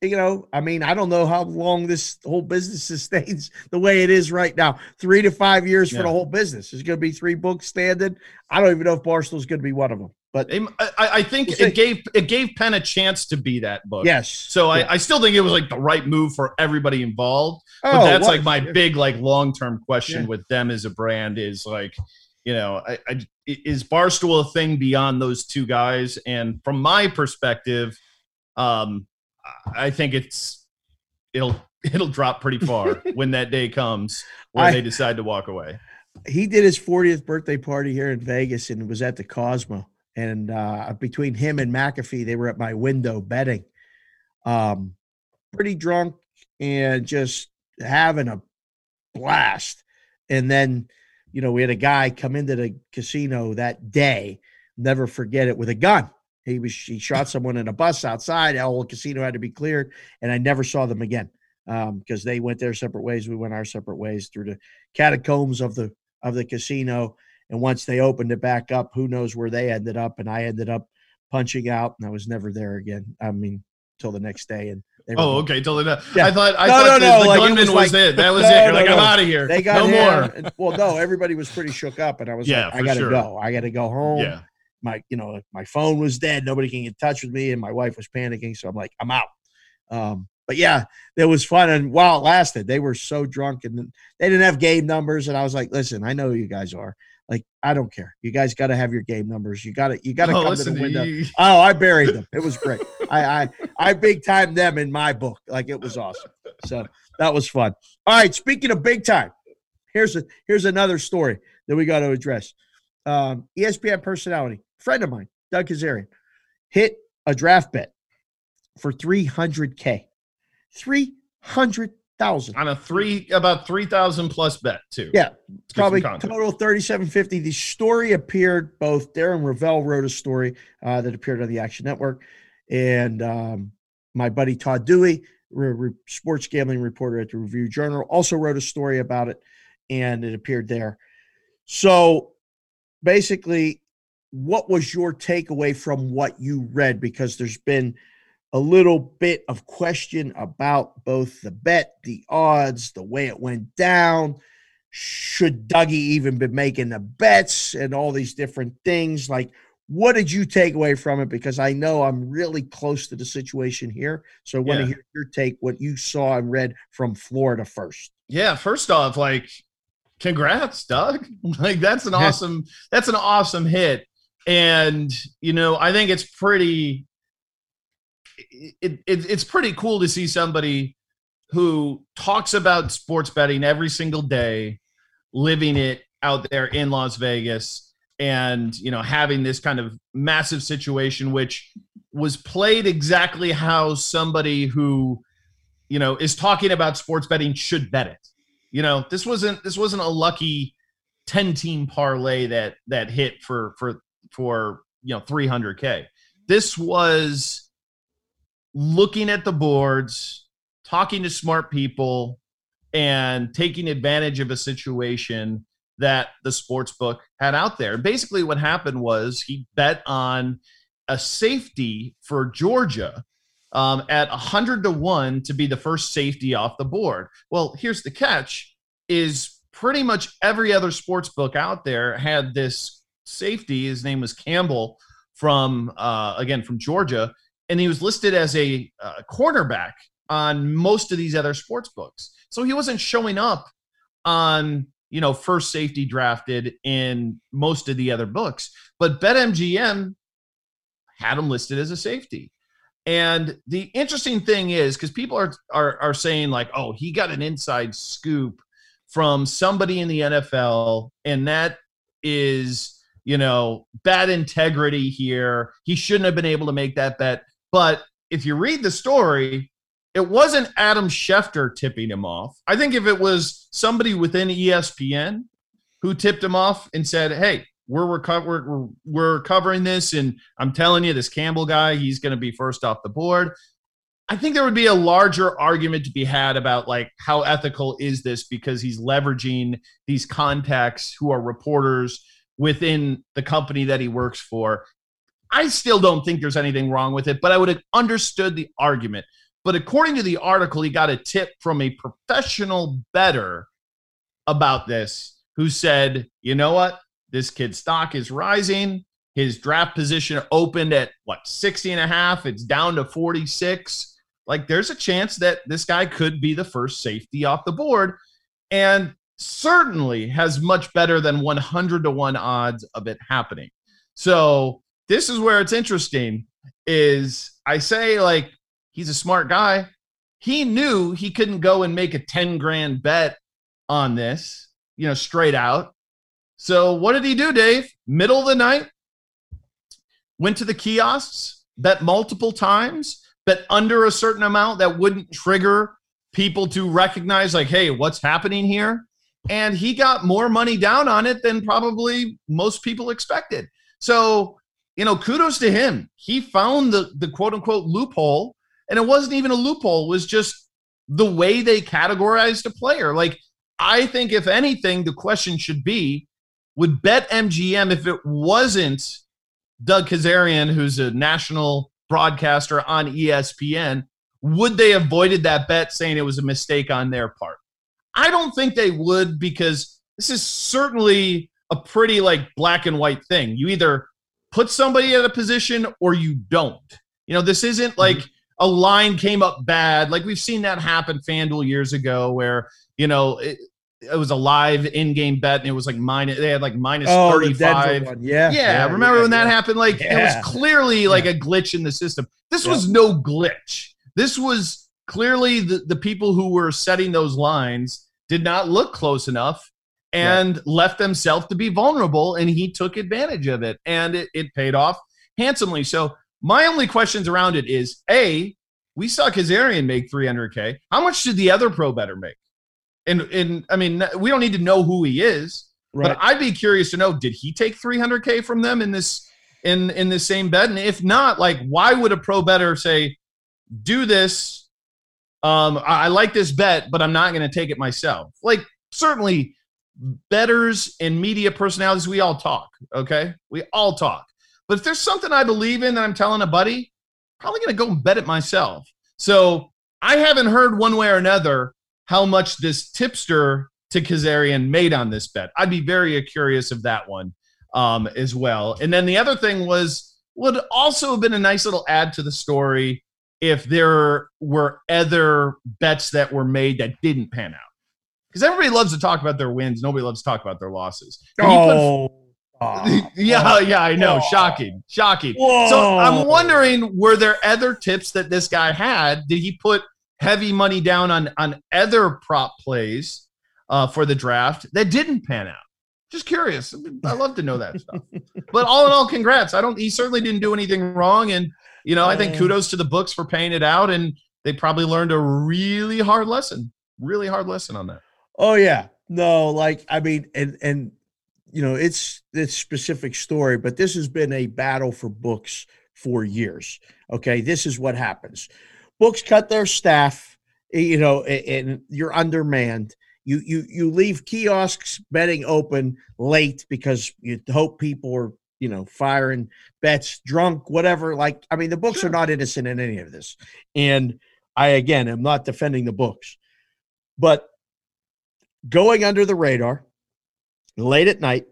you know, I mean, I don't know how long this whole business sustains the way it is right now. Three to five years yeah. for the whole business. There's going to be three books standing. I don't even know if Barstool's going to be one of them. But I, I think we'll it gave it gave Penn a chance to be that book. Yes. So yeah. I, I still think it was like the right move for everybody involved. Oh, but that's like my big like long term question yeah. with them as a brand is like, you know, I, I, is Barstool a thing beyond those two guys? And from my perspective, um, I think it's it'll it'll drop pretty far when that day comes where I, they decide to walk away. He did his 40th birthday party here in Vegas and was at the Cosmo. And uh, between him and McAfee, they were at my window betting. Um, pretty drunk and just having a blast. And then, you know, we had a guy come into the casino that day, never forget it, with a gun. He was he shot someone in a bus outside. The whole casino had to be cleared, and I never saw them again because um, they went their separate ways. We went our separate ways through the catacombs of the of the casino. And once they opened it back up, who knows where they ended up? And I ended up punching out, and I was never there again. I mean, till the next day. And oh, okay, totally. Not. Yeah. I thought I no, thought no, the, no. the like, gunman was, was it. That was no, it. You're like, I'm out of here. They got no him. more. well, no, everybody was pretty shook up, and I was yeah, like, I got to sure. go. I got to go home. Yeah my you know my phone was dead nobody can get in touch with me and my wife was panicking so i'm like i'm out um, but yeah it was fun and while it lasted they were so drunk and they didn't have game numbers and i was like listen i know who you guys are like i don't care. You guys got to have your game numbers. You got to you got to oh, come to the window. to oh i buried them. It was great. I i i big time them in my book. Like it was awesome. So that was fun. All right speaking of big time here's a here's another story that we got to address. Um, espn personality friend of mine, Doug Kezirian, hit a draft bet for 300K. 300,000 on a three about 3,000 plus bet too. Yeah. Probably total 3750. The story appeared both Darren Rovell wrote a story uh, that appeared on the Action Network and um, my buddy Todd Dewey, re- re- sports gambling reporter at the Review Journal, also wrote a story about it and it appeared there. So basically, what was your takeaway from what you read? Because there's been a little bit of question about both the bet, the odds, the way it went down. Should Dougie even be making the bets and all these different things? Like, what did you take away from it? Because I know I'm really close to the situation here. So I want yeah. to hear your take, what you saw and read from Florida first. Yeah, first off, like, congrats, Doug. Like, that's an awesome, that's an awesome hit and you know i think it's pretty it, it, it's pretty cool to see somebody who talks about sports betting every single day living it out there in las vegas and you know having this kind of massive situation which was played exactly how somebody who you know is talking about sports betting should bet it you know this wasn't this wasn't a lucky 10 team parlay that that hit for for for you know 300k. This was looking at the boards, talking to smart people, and taking advantage of a situation that the sports book had out there. Basically, what happened was he bet on a safety for Georgia um, at 100 to 1 to be the first safety off the board. Well, here's the catch is pretty much every other sports book out there had this safety. His name was Campbell from uh, again from Georgia, and he was listed as a uh, cornerback on most of these other sports books. So he wasn't showing up on you know first safety drafted in most of the other books, but BetMGM had him listed as a safety. And the interesting thing is because people are, are are saying like, oh, he got an inside scoop from somebody in the NFL, and that is you know, bad integrity here. He shouldn't have been able to make that bet. But if you read the story, it wasn't Adam Schefter tipping him off. I think if it was somebody within ESPN who tipped him off and said, "Hey, we're recover- we're, we're covering this, and I'm telling you, this Campbell guy, he's going to be first off the board." I think there would be a larger argument to be had about like how ethical is this because he's leveraging these contacts who are reporters within the company that he works for. I still don't think there's anything wrong with it, but I would have understood the argument. But according to the article, he got a tip from a professional better about this who said, you know what? This kid's stock is rising. His draft position opened at what, 60 and a half? It's down to 46. Like there's a chance that this guy could be the first safety off the board. And certainly has much better than 100 to 1 odds of it happening. So this is where it's interesting is I say like he's a smart guy. he knew he couldn't go and make a 10 grand bet on this, you know, straight out. So what did he do, Dave? Middle of the night, went to the kiosks, bet multiple times, bet under a certain amount that wouldn't trigger people to recognize, like, hey, what's happening here? And he got more money down on it than probably most people expected. So, you know, kudos to him. He found the, the quote unquote loophole. And it wasn't even a loophole, it was just the way they categorized a player. Like, I think, if anything, the question should be would BetMGM if it wasn't Doug Kezirian, who's a national broadcaster on ESPN, would they avoided that bet saying it was a mistake on their part? I don't think they would because this is certainly a pretty like black and white thing. You either put somebody at a position or you don't. You know, this isn't mm-hmm. like a line came up bad. Like we've seen that happen FanDuel years ago where, you know, it, it was a live in-game bet and it was like minus they had like minus oh, 35 yeah. yeah yeah remember yeah, when that yeah. happened like it was clearly like a glitch in the system this was no glitch this was clearly the, the people who were setting those lines did not look close enough and right. left themselves to be vulnerable and he took advantage of it and it, it paid off handsomely so my only questions around it is a we saw Kezirian make 300k how much did the other pro better make and and I mean, we don't need to know who he is, right. but I'd be curious to know: did he take 300k from them in this in in this same bet? And if not, like, why would a pro better say, "Do this"? Um, I, I like this bet, but I'm not going to take it myself. Like, certainly, betters and media personalities, we all talk. Okay, we all talk. But if there's something I believe in that I'm telling a buddy, probably going to go and bet it myself. So I haven't heard one way or another how much this tipster to Kezirian made on this bet. I'd be very curious of that one um, as well. And then the other thing was would also have been a nice little add to the story if there were other bets that were made that didn't pan out. Because everybody loves to talk about their wins, nobody loves to talk about their losses. oh. yeah, yeah, I know. Shocking, shocking. Whoa. So I'm wondering, were there other tips that this guy had? Did he put heavy money down on on other prop plays uh, for the draft that didn't pan out. Just curious. I love to know that stuff. But all in all, congrats. I don't. He certainly didn't do anything wrong, and you know, I think kudos to the books for paying it out, and they probably learned a really hard lesson. Really hard lesson on that. Oh yeah, no, like I mean, and and you know, it's this specific story, but this has been a battle for books for years. Okay, this is what happens books cut their staff, you know, and you're undermanned. You you you leave kiosks betting open late because you hope people are you know firing bets, drunk, whatever. Like I mean, the books sure. are not innocent in any of this, and I again am not defending the books, but going under the radar late at night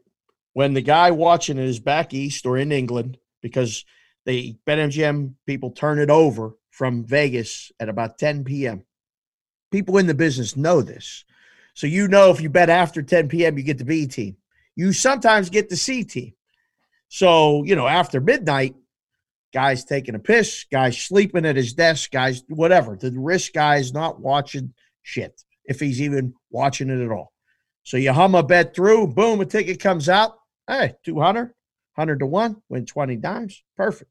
when the guy watching it is back east or in England because the BetMGM people turn it over from Vegas at about 10 p.m. People in the business know this. So you know if you bet after 10 p.m., you get the B team. You sometimes get the C team. So, you know, after midnight, guys taking a piss, guys sleeping at his desk, guys, whatever. The risk guy's not watching shit if he's even watching it at all. So you hum a bet through, boom, a ticket comes out. Hey, 200, 100 to 1, win 20 dimes. Perfect.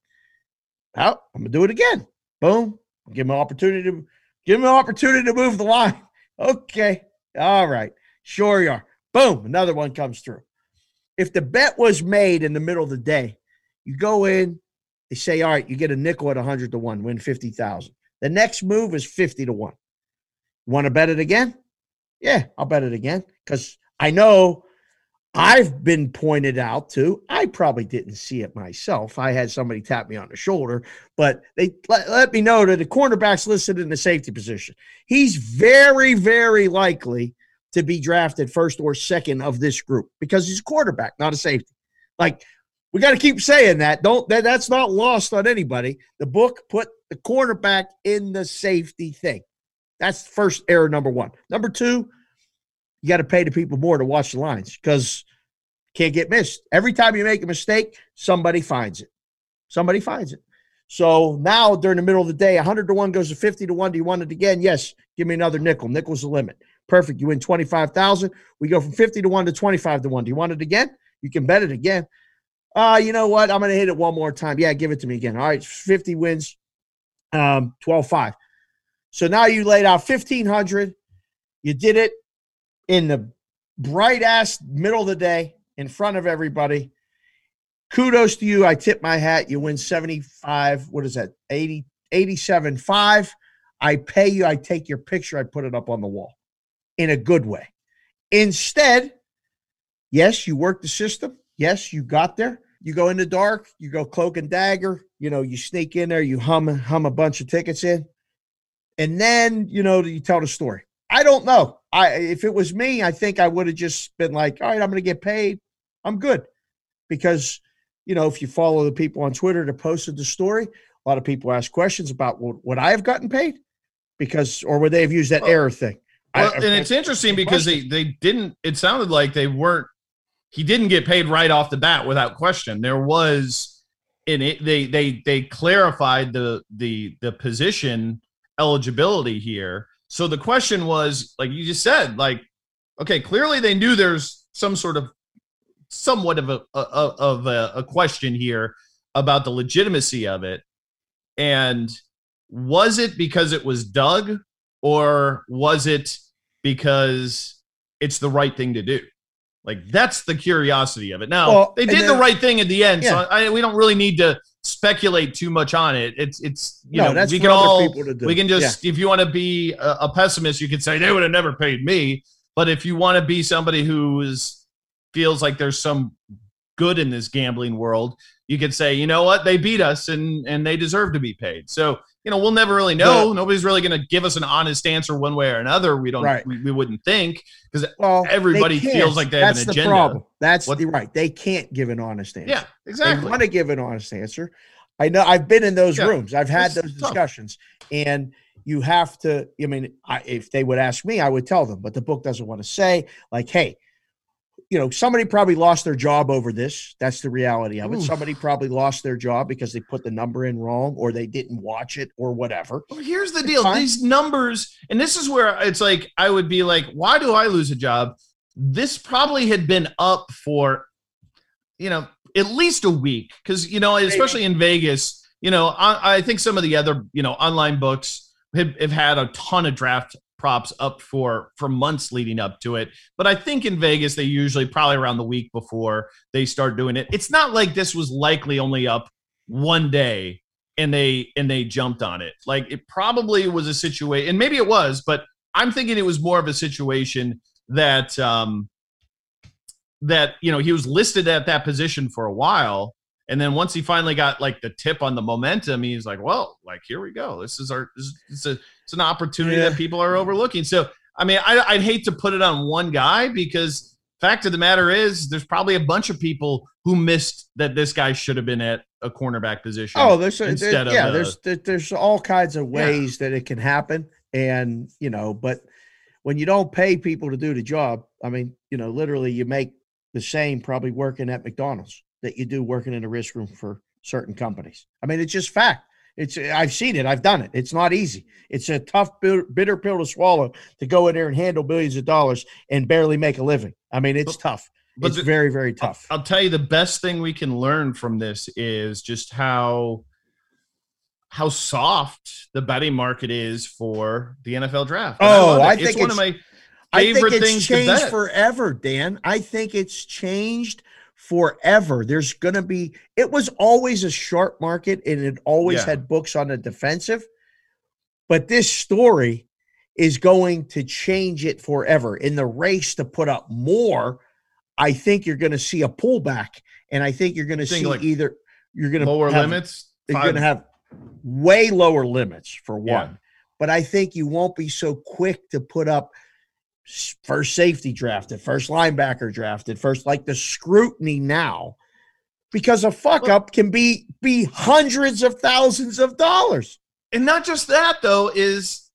Well, I'm going to do it again. Boom. Give him an opportunity to give him an opportunity to move the line. Okay. All right. Sure you are. Boom. Another one comes through. If the bet was made in the middle of the day, you go in, they say, all right, you get a nickel at 100 to 1, win 50,000. The next move is 50 to 1. Want to bet it again? Yeah, I'll bet it again because I know I've been pointed out to. I probably didn't see it myself. I had somebody tap me on the shoulder, but they let, let me know that the cornerback's listed in the safety position. He's very, very likely to be drafted first or second of this group because he's a quarterback, not a safety. Like we got to keep saying that. Don't that, that's not lost on anybody. The book put the cornerback in the safety thing. That's first error number one. Number two, you got to pay the people more to watch the lines because can't get missed. Every time you make a mistake, somebody finds it. Somebody finds it. So now during the middle of the day, 100 to 1 goes to 50 to 1. Do you want it again? Yes. Give me another nickel. Nickel's the limit. Perfect. You win 25,000. We go from 50 to 1 to 25 to 1. Do you want it again? You can bet it again. Uh, you know what? I'm going to hit it one more time. Yeah, give it to me again. All right, 50 wins, um, 12 5. So now you laid out 1,500. You did it in the bright ass middle of the day in front of everybody. Kudos to you. I tip my hat. You win 75. What is that? 80, 87 5. I pay you. I take your picture. I put it up on the wall in a good way. Instead, yes, you work the system. Yes, you got there. You go in the dark. You go cloak and dagger. You know, you sneak in there. You hum hum a bunch of tickets in, and then you know you tell the story. I don't know. I if it was me, I think I would have just been like, all right, I'm going to get paid. I'm good because you know, if you follow the people on Twitter that posted the story, a lot of people ask questions about would, would I have gotten paid because, or would they have used that well, error thing? Well, I, and I, it's interesting because they, they didn't, it sounded like they weren't, he didn't get paid right off the bat without question. There was, in it, they, they, they clarified the, the, the position eligibility here. So the question was, like you just said, like, okay, clearly they knew there's some sort of somewhat of a, a of a, a question here about the legitimacy of it. And was it because it was Doug, or was it because it's the right thing to do? Like that's the curiosity of it. Now well, they did then, the right thing at the end, yeah. so I, we don't really need to speculate too much on it. It's it's you no, know we can all we can just yeah. if you want to be a, a pessimist, you could say they would have never paid me. But if you want to be somebody who is feels like there's some good in this gambling world, you could say, you know what, they beat us and and they deserve to be paid. So you know, we'll never really know. But, Nobody's really going to give us an honest answer one way or another. We don't. Right. We, we wouldn't think because well, everybody feels like they That's have an agenda. Problem. That's what, the right. They can't give an honest answer. Yeah, exactly. They want to give an honest answer. I know. I've been in those yeah, rooms. I've had those discussions, and you have to. I mean, I, if they would ask me, I would tell them, but the book doesn't want to say like, "Hey, you know, somebody probably lost their job over this. That's the reality of it. Somebody probably lost their job because they put the number in wrong or they didn't watch it or whatever. Well, here's the deal these numbers, and this is where it's like, I would be like, why do I lose a job? This probably had been up for, you know, at least a week. Cause, you know, especially in Vegas, you know, I, I think some of the other, you know, online books have, have had a ton of draft props up for for months leading up to it. But I think in Vegas they usually probably around the week before they start doing it. It's not like this was likely only up one day and they and they jumped on it. Like it probably was a situation and maybe it was, but I'm thinking it was more of a situation that um that you know he was listed at that position for a while and then once he finally got like the tip on the momentum, he's like, well, like here we go. This is our this is a it's an opportunity yeah. that people are overlooking. So I mean, I, I'd hate to put it on one guy because fact of the matter is there's probably a bunch of people who missed that this guy should have been at a cornerback position. Oh, there's instead there, yeah, of there's there's all kinds of ways yeah. that it can happen, and you know, but when you don't pay people to do the job, I mean, you know, literally you make the same probably working at McDonald's that you do working in a risk room for certain companies. I mean, it's just fact. It's I've seen it. I've done it. It's not easy. It's a tough, bitter pill to swallow to go in there and handle billions of dollars and barely make a living. I mean, it's tough. But it's the, very, very tough. I'll, tell you the best thing we can learn from this is just how how soft the betting market is for the NFL draft. And oh, I, I think it's, it's one of my favorite I think it's changed forever, Dan. I think it's changed forever. There's going to be, it was always a sharp market and it always yeah. had books on the defensive. But this story is going to change it forever. In the race to put up more, I think you're going to see a pullback. And I think you're going to see like either you're going to lower have, limits. You're going to have way lower limits for one. Yeah. But I think you won't be so quick to put up first safety drafted, first linebacker drafted, first like the scrutiny now because a fuck up can be be hundreds of thousands of dollars. And not just that though is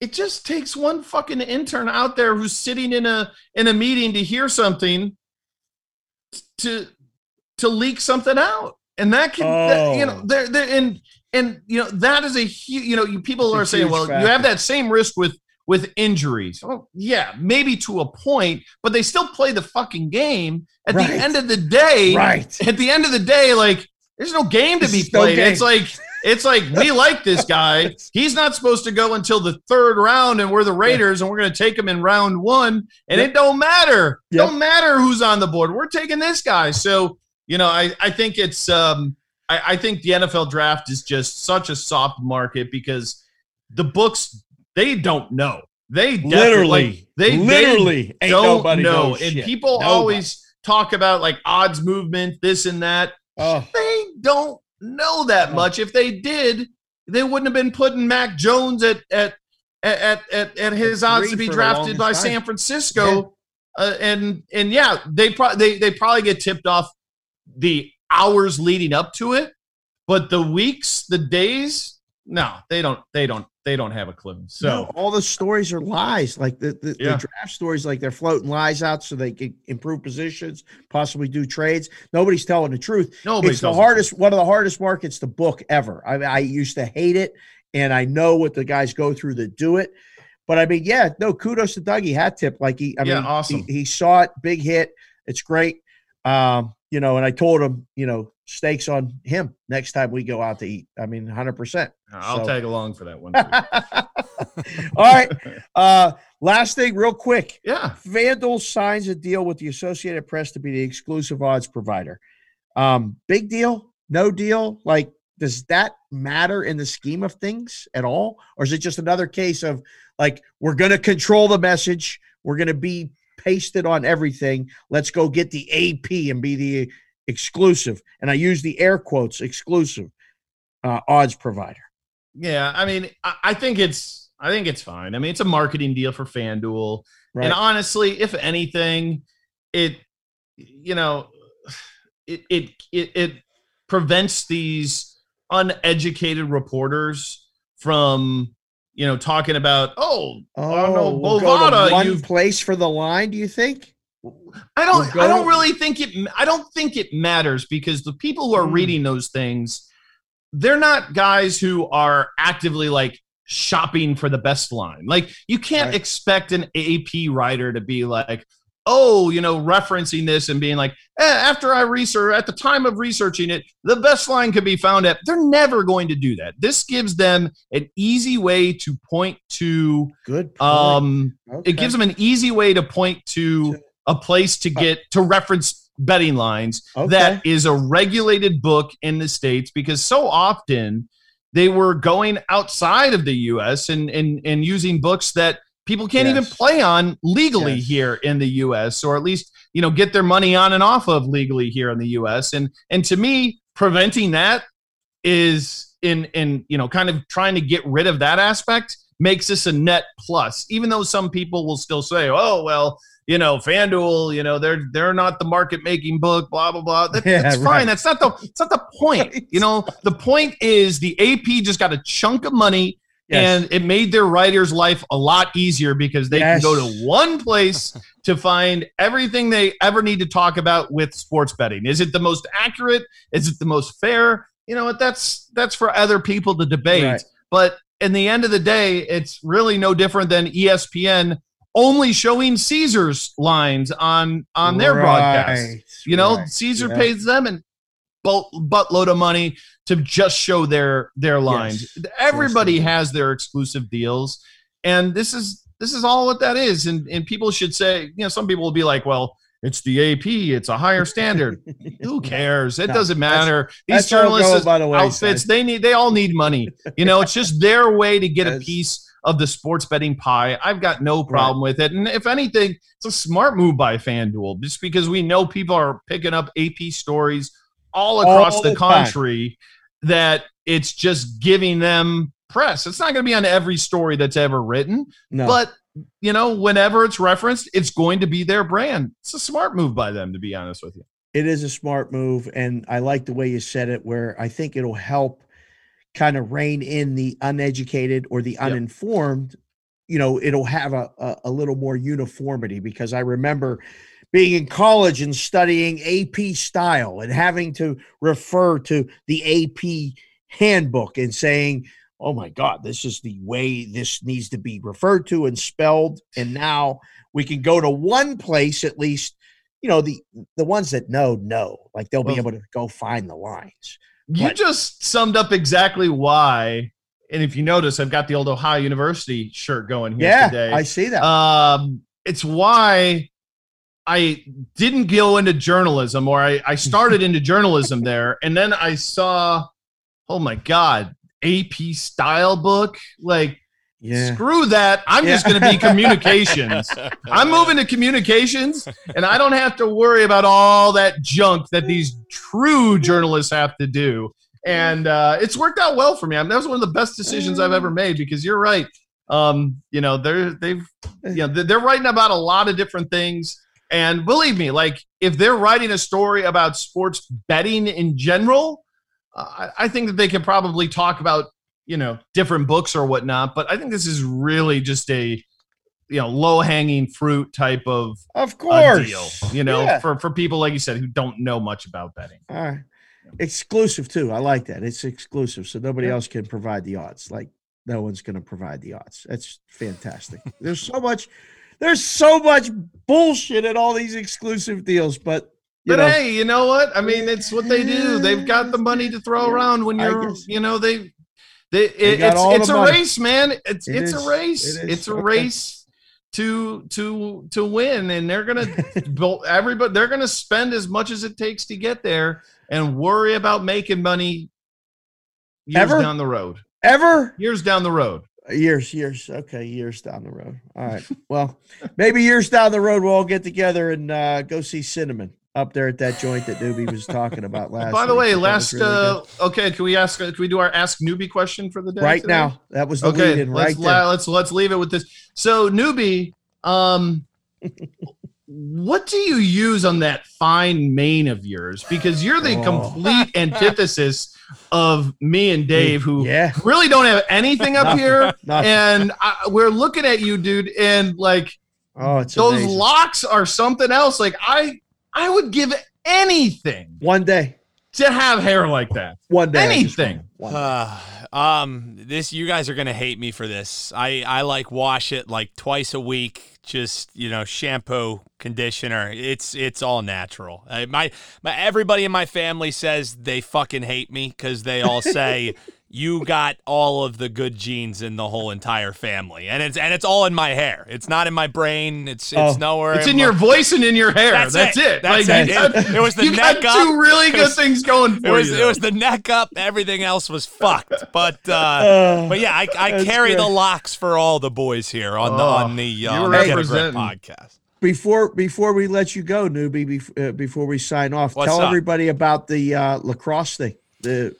it just takes one fucking intern out there who's sitting in a in a meeting to hear something to to leak something out. and that can oh. that, you know oh. there and and you know that is a huge you know you people are saying well factor. you have that same risk with with injuries. Well, yeah, maybe to a point, but they still play the fucking game. At right. the end of the day, right? At the end of the day, like there's no game to be played. No it's like it's like we like this guy. He's not supposed to go until the third round, and we're the Raiders, and we're going to take him in round one. And yep. it don't matter. Yep. Don't matter who's on the board. We're taking this guy. So you know, I I think it's um I, I think the NFL draft is just such a soft market because the books they don't know. They literally, they literally they don't know. And shit. people nobody. always talk about like odds movement, this and that. Oh. They don't know that oh. much. If they did, they wouldn't have been putting Mac Jones at at at at, at his odds to be drafted by time. San Francisco. Yeah. Uh, and and yeah, they probably they they probably get tipped off the hours leading up to it, but the weeks, the days, no, they don't they don't they don't have a clue. So no, all the stories are lies. Like the, the, yeah. the, draft stories, like they're floating lies out so they can improve positions, possibly do trades. Nobody's telling the truth. Nobody's it's the hardest, one of the hardest markets to book ever. I, I used to hate it, and I know what the guys go through to do it. But I mean, yeah, no, kudos to Dougie hat tip. Like he, I yeah, mean, awesome. He, he, saw it, big hit. It's great. Um, you know, and I told him, you know, stakes on him next time we go out to eat. I mean, 100%. I'll so. tag along for that one. All right. Uh, last thing, real quick. Yeah. FanDuel signs a deal with the Associated Press to be the exclusive odds provider. Um, big deal? No deal? Like, does that matter in the scheme of things at all? Or is it just another case of like, we're going to control the message, we're going to be pasted on everything. Let's go get the AP and be the exclusive. And I use the air quotes exclusive uh, odds provider. Yeah, I mean, I, think it's I think it's fine. I mean, it's a marketing deal for FanDuel. Right. And honestly, if anything, it you know, it it it, it prevents these uneducated reporters from you know, talking about, oh, oh I don't know, oh, Bovada. We'll one place for the line, do you think? I don't. We'll I don't really think it. I don't think it matters because the people who are mm. reading those things, they're not guys who are actively like shopping for the best line. Like you can't right. expect an AP writer to be like, oh, you know, referencing this and being like, eh, after I research, at the time of researching it, the best line could be found at. They're never going to do that. This gives them an easy way to point to. Good. Point. Um, okay. it gives them an easy way to point to a place to uh, get to reference betting lines okay. that is a regulated book in the states because so often they were going outside of the U.S. and and and using books that people can't yes. even play on legally yes. here in the US or at least you know get their money on and off of legally here in the US and and to me preventing that is in in you know kind of trying to get rid of that aspect makes this a net plus even though some people will still say oh well you know FanDuel you know they're they're not the market making book blah blah blah that, yeah, that's right. fine that's not the it's not the point you know the point is the AP just got a chunk of money Yes. And it made their writer's life a lot easier because they yes. can go to one place to find everything they ever need to talk about with sports betting. Is it the most accurate? Is it the most fair? You know what? That's that's for other people to debate. Right. But in the end of the day, it's really no different than ESPN only showing Caesars lines on on their right. broadcast. You know, right. Caesar yeah. pays them and boat buttload of money to just show their their lines. Yes. Everybody has their exclusive deals, and this is this is all what that is. And and people should say, you know, some people will be like, well. It's the AP. It's a higher standard. Who cares? It no, doesn't matter. These journalists, by the way, outfits, they need. They all need money. You know, it's just their way to get a piece of the sports betting pie. I've got no problem right. with it. And if anything, it's a smart move by FanDuel just because we know people are picking up AP stories all across all the, the country that it's just giving them press. It's not going to be on every story that's ever written, no. but you know, whenever it's referenced, it's going to be their brand. It's a smart move by them, to be honest with you. It is a smart move, and I like the way you said it. Where I think it'll help kind of rein in the uneducated or the uninformed. Yep. You know, it'll have a, a, a little more uniformity because I remember being in college and studying AP style and having to refer to the AP handbook and saying, oh my God, this is the way this needs to be referred to and spelled. And now we can go to one place at least, you know, the the ones that know, know. Like they'll well, be able to go find the lines. You but, just summed up exactly why. And if you notice, I've got the old Ohio University shirt going here yeah, today. I see that. Um, it's why I didn't go into journalism, or I, I started into journalism there, and then I saw, oh my god, AP style book. Like, yeah. screw that. I'm yeah. just going to be communications. I'm moving to communications, and I don't have to worry about all that junk that these true journalists have to do. And uh, it's worked out well for me. I mean, that was one of the best decisions I've ever made because you're right. Um, you know, they're they've you know they're writing about a lot of different things. And believe me, like if they're writing a story about sports betting in general, uh, I think that they can probably talk about you know different books or whatnot. But I think this is really just a you know low hanging fruit type of of course deal. You know, yeah. for for people like you said who don't know much about betting. All right. Exclusive too. I like that. It's exclusive, so nobody yeah. else can provide the odds. Like no one's going to provide the odds. That's fantastic. There's so much. There's so much bullshit in all these exclusive deals, but but know, hey, you know what? I mean, it's what they do. They've got the money to throw around when you're, you know, they, they, it, it's it's a money. race, man. It's it it's is. a race. It it's a okay. race to to to win, and they're gonna build everybody they're gonna spend as much as it takes to get there, and worry about making money years Ever? down the road. Ever years down the road. Years, years. Okay, years down the road. All right. Well, maybe years down the road we'll all get together and uh, go see Cinnamon up there at that joint that Newbie was talking about last. By the way, last really uh, okay, can we ask? Can we do our ask Newbie question for the day? Right today? now, that was the okay. lead let's, right la- let's let's leave it with this. So Newbie, um, what do you use on that fine mane of yours? Because you're the oh. complete antithesis of me and Dave, who yeah. really don't have anything up here, and I, we're looking at you, dude, and like. Oh, those amazing. locks are something else. Like I I would give anything one day to have hair like that. One day, anything. One day. Uh, um, this you guys are gonna hate me for this. I I like wash it like twice a week. Just you know, shampoo, conditioner. It's it's all natural. Uh, my my everybody in my family says they fucking hate me because they all say you got all of the good genes in the whole entire family, and it's and it's all in my hair. It's not in my brain. It's it's oh, nowhere. It's in, in your my, voice and in your hair. That's, that's it. it. That's like, it. It, it. was the you neck got up. Two really good was, things going for it was, you. It was the neck up. Everything else was fucked. But uh, uh but yeah, I, I carry great. the locks for all the boys here on oh, the on the uh, Get a podcast before before we let you go, newbie, uh, before we sign off, What's tell up? everybody about the uh, lacrosse thing. The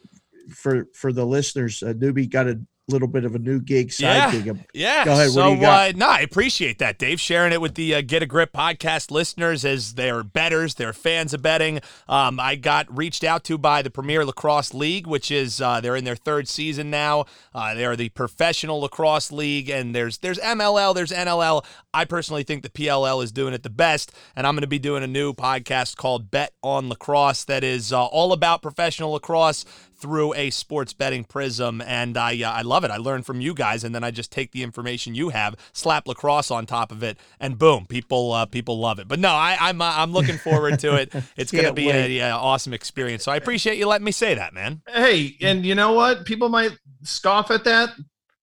for for the listeners, uh, newbie got a little bit of a new gig, side yeah, gig. Yeah. Go ahead. So, what do you got? Uh, no, I appreciate that, Dave, sharing it with the uh, Get a Grip podcast listeners as they're betters, they're fans of betting. Um, I got reached out to by the Premier Lacrosse League, which is uh, they're in their third season now. Uh, they are the professional lacrosse league, and there's there's MLL, there's NLL. I personally think the PLL is doing it the best, and I'm going to be doing a new podcast called Bet on Lacrosse that is uh, all about professional lacrosse through a sports betting prism, and I uh, I love it. I learn from you guys, and then I just take the information you have, slap lacrosse on top of it, and boom, people uh, people love it. But no, I, I'm uh, I'm looking forward to it. It's going to be an a, awesome experience. So I appreciate you letting me say that, man. Hey, and you know what? People might scoff at that.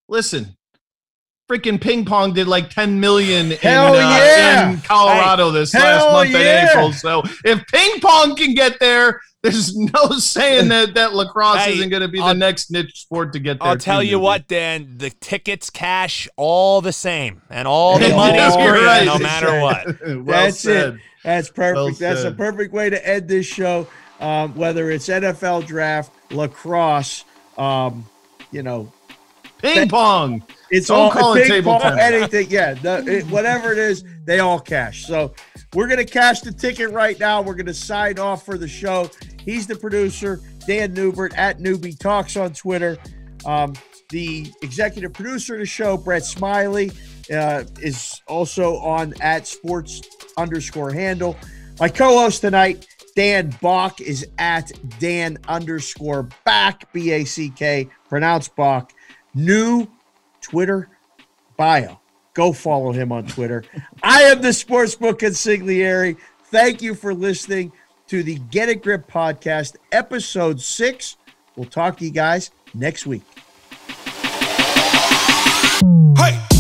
Listen, freaking ping pong did like 10 million in, uh, yeah. in Colorado hey, this last month yeah. in April. So if ping pong can get there, there's no saying that that lacrosse hey, isn't going to be I'll, the next niche sport to get there. I'll tell you what, Dan, the tickets cash all the same, and all the money's green, right. no matter what. well That's said. it. That's perfect. Well That's a perfect way to end this show. Um, whether it's NFL draft, lacrosse, um, you know, ping pong. It's Don't all call it table pong, anything. Yeah, the, it, whatever it is, they all cash. So we're gonna cash the ticket right now. We're gonna sign off for the show. He's the producer, Dan Newbert at Newbie Talks on Twitter. Um, the executive producer of the show, Brett Smiley. uh, is also on at sports underscore handle. My co-host tonight, Dan Bach, is at Dan underscore back, B-A-C-K, pronounced Bach. New Twitter bio. Go follow him on Twitter. I am the Sportsbook consigliere. Thank you for listening to the Get a Grip podcast, episode six. We'll talk to you guys next week. Hey!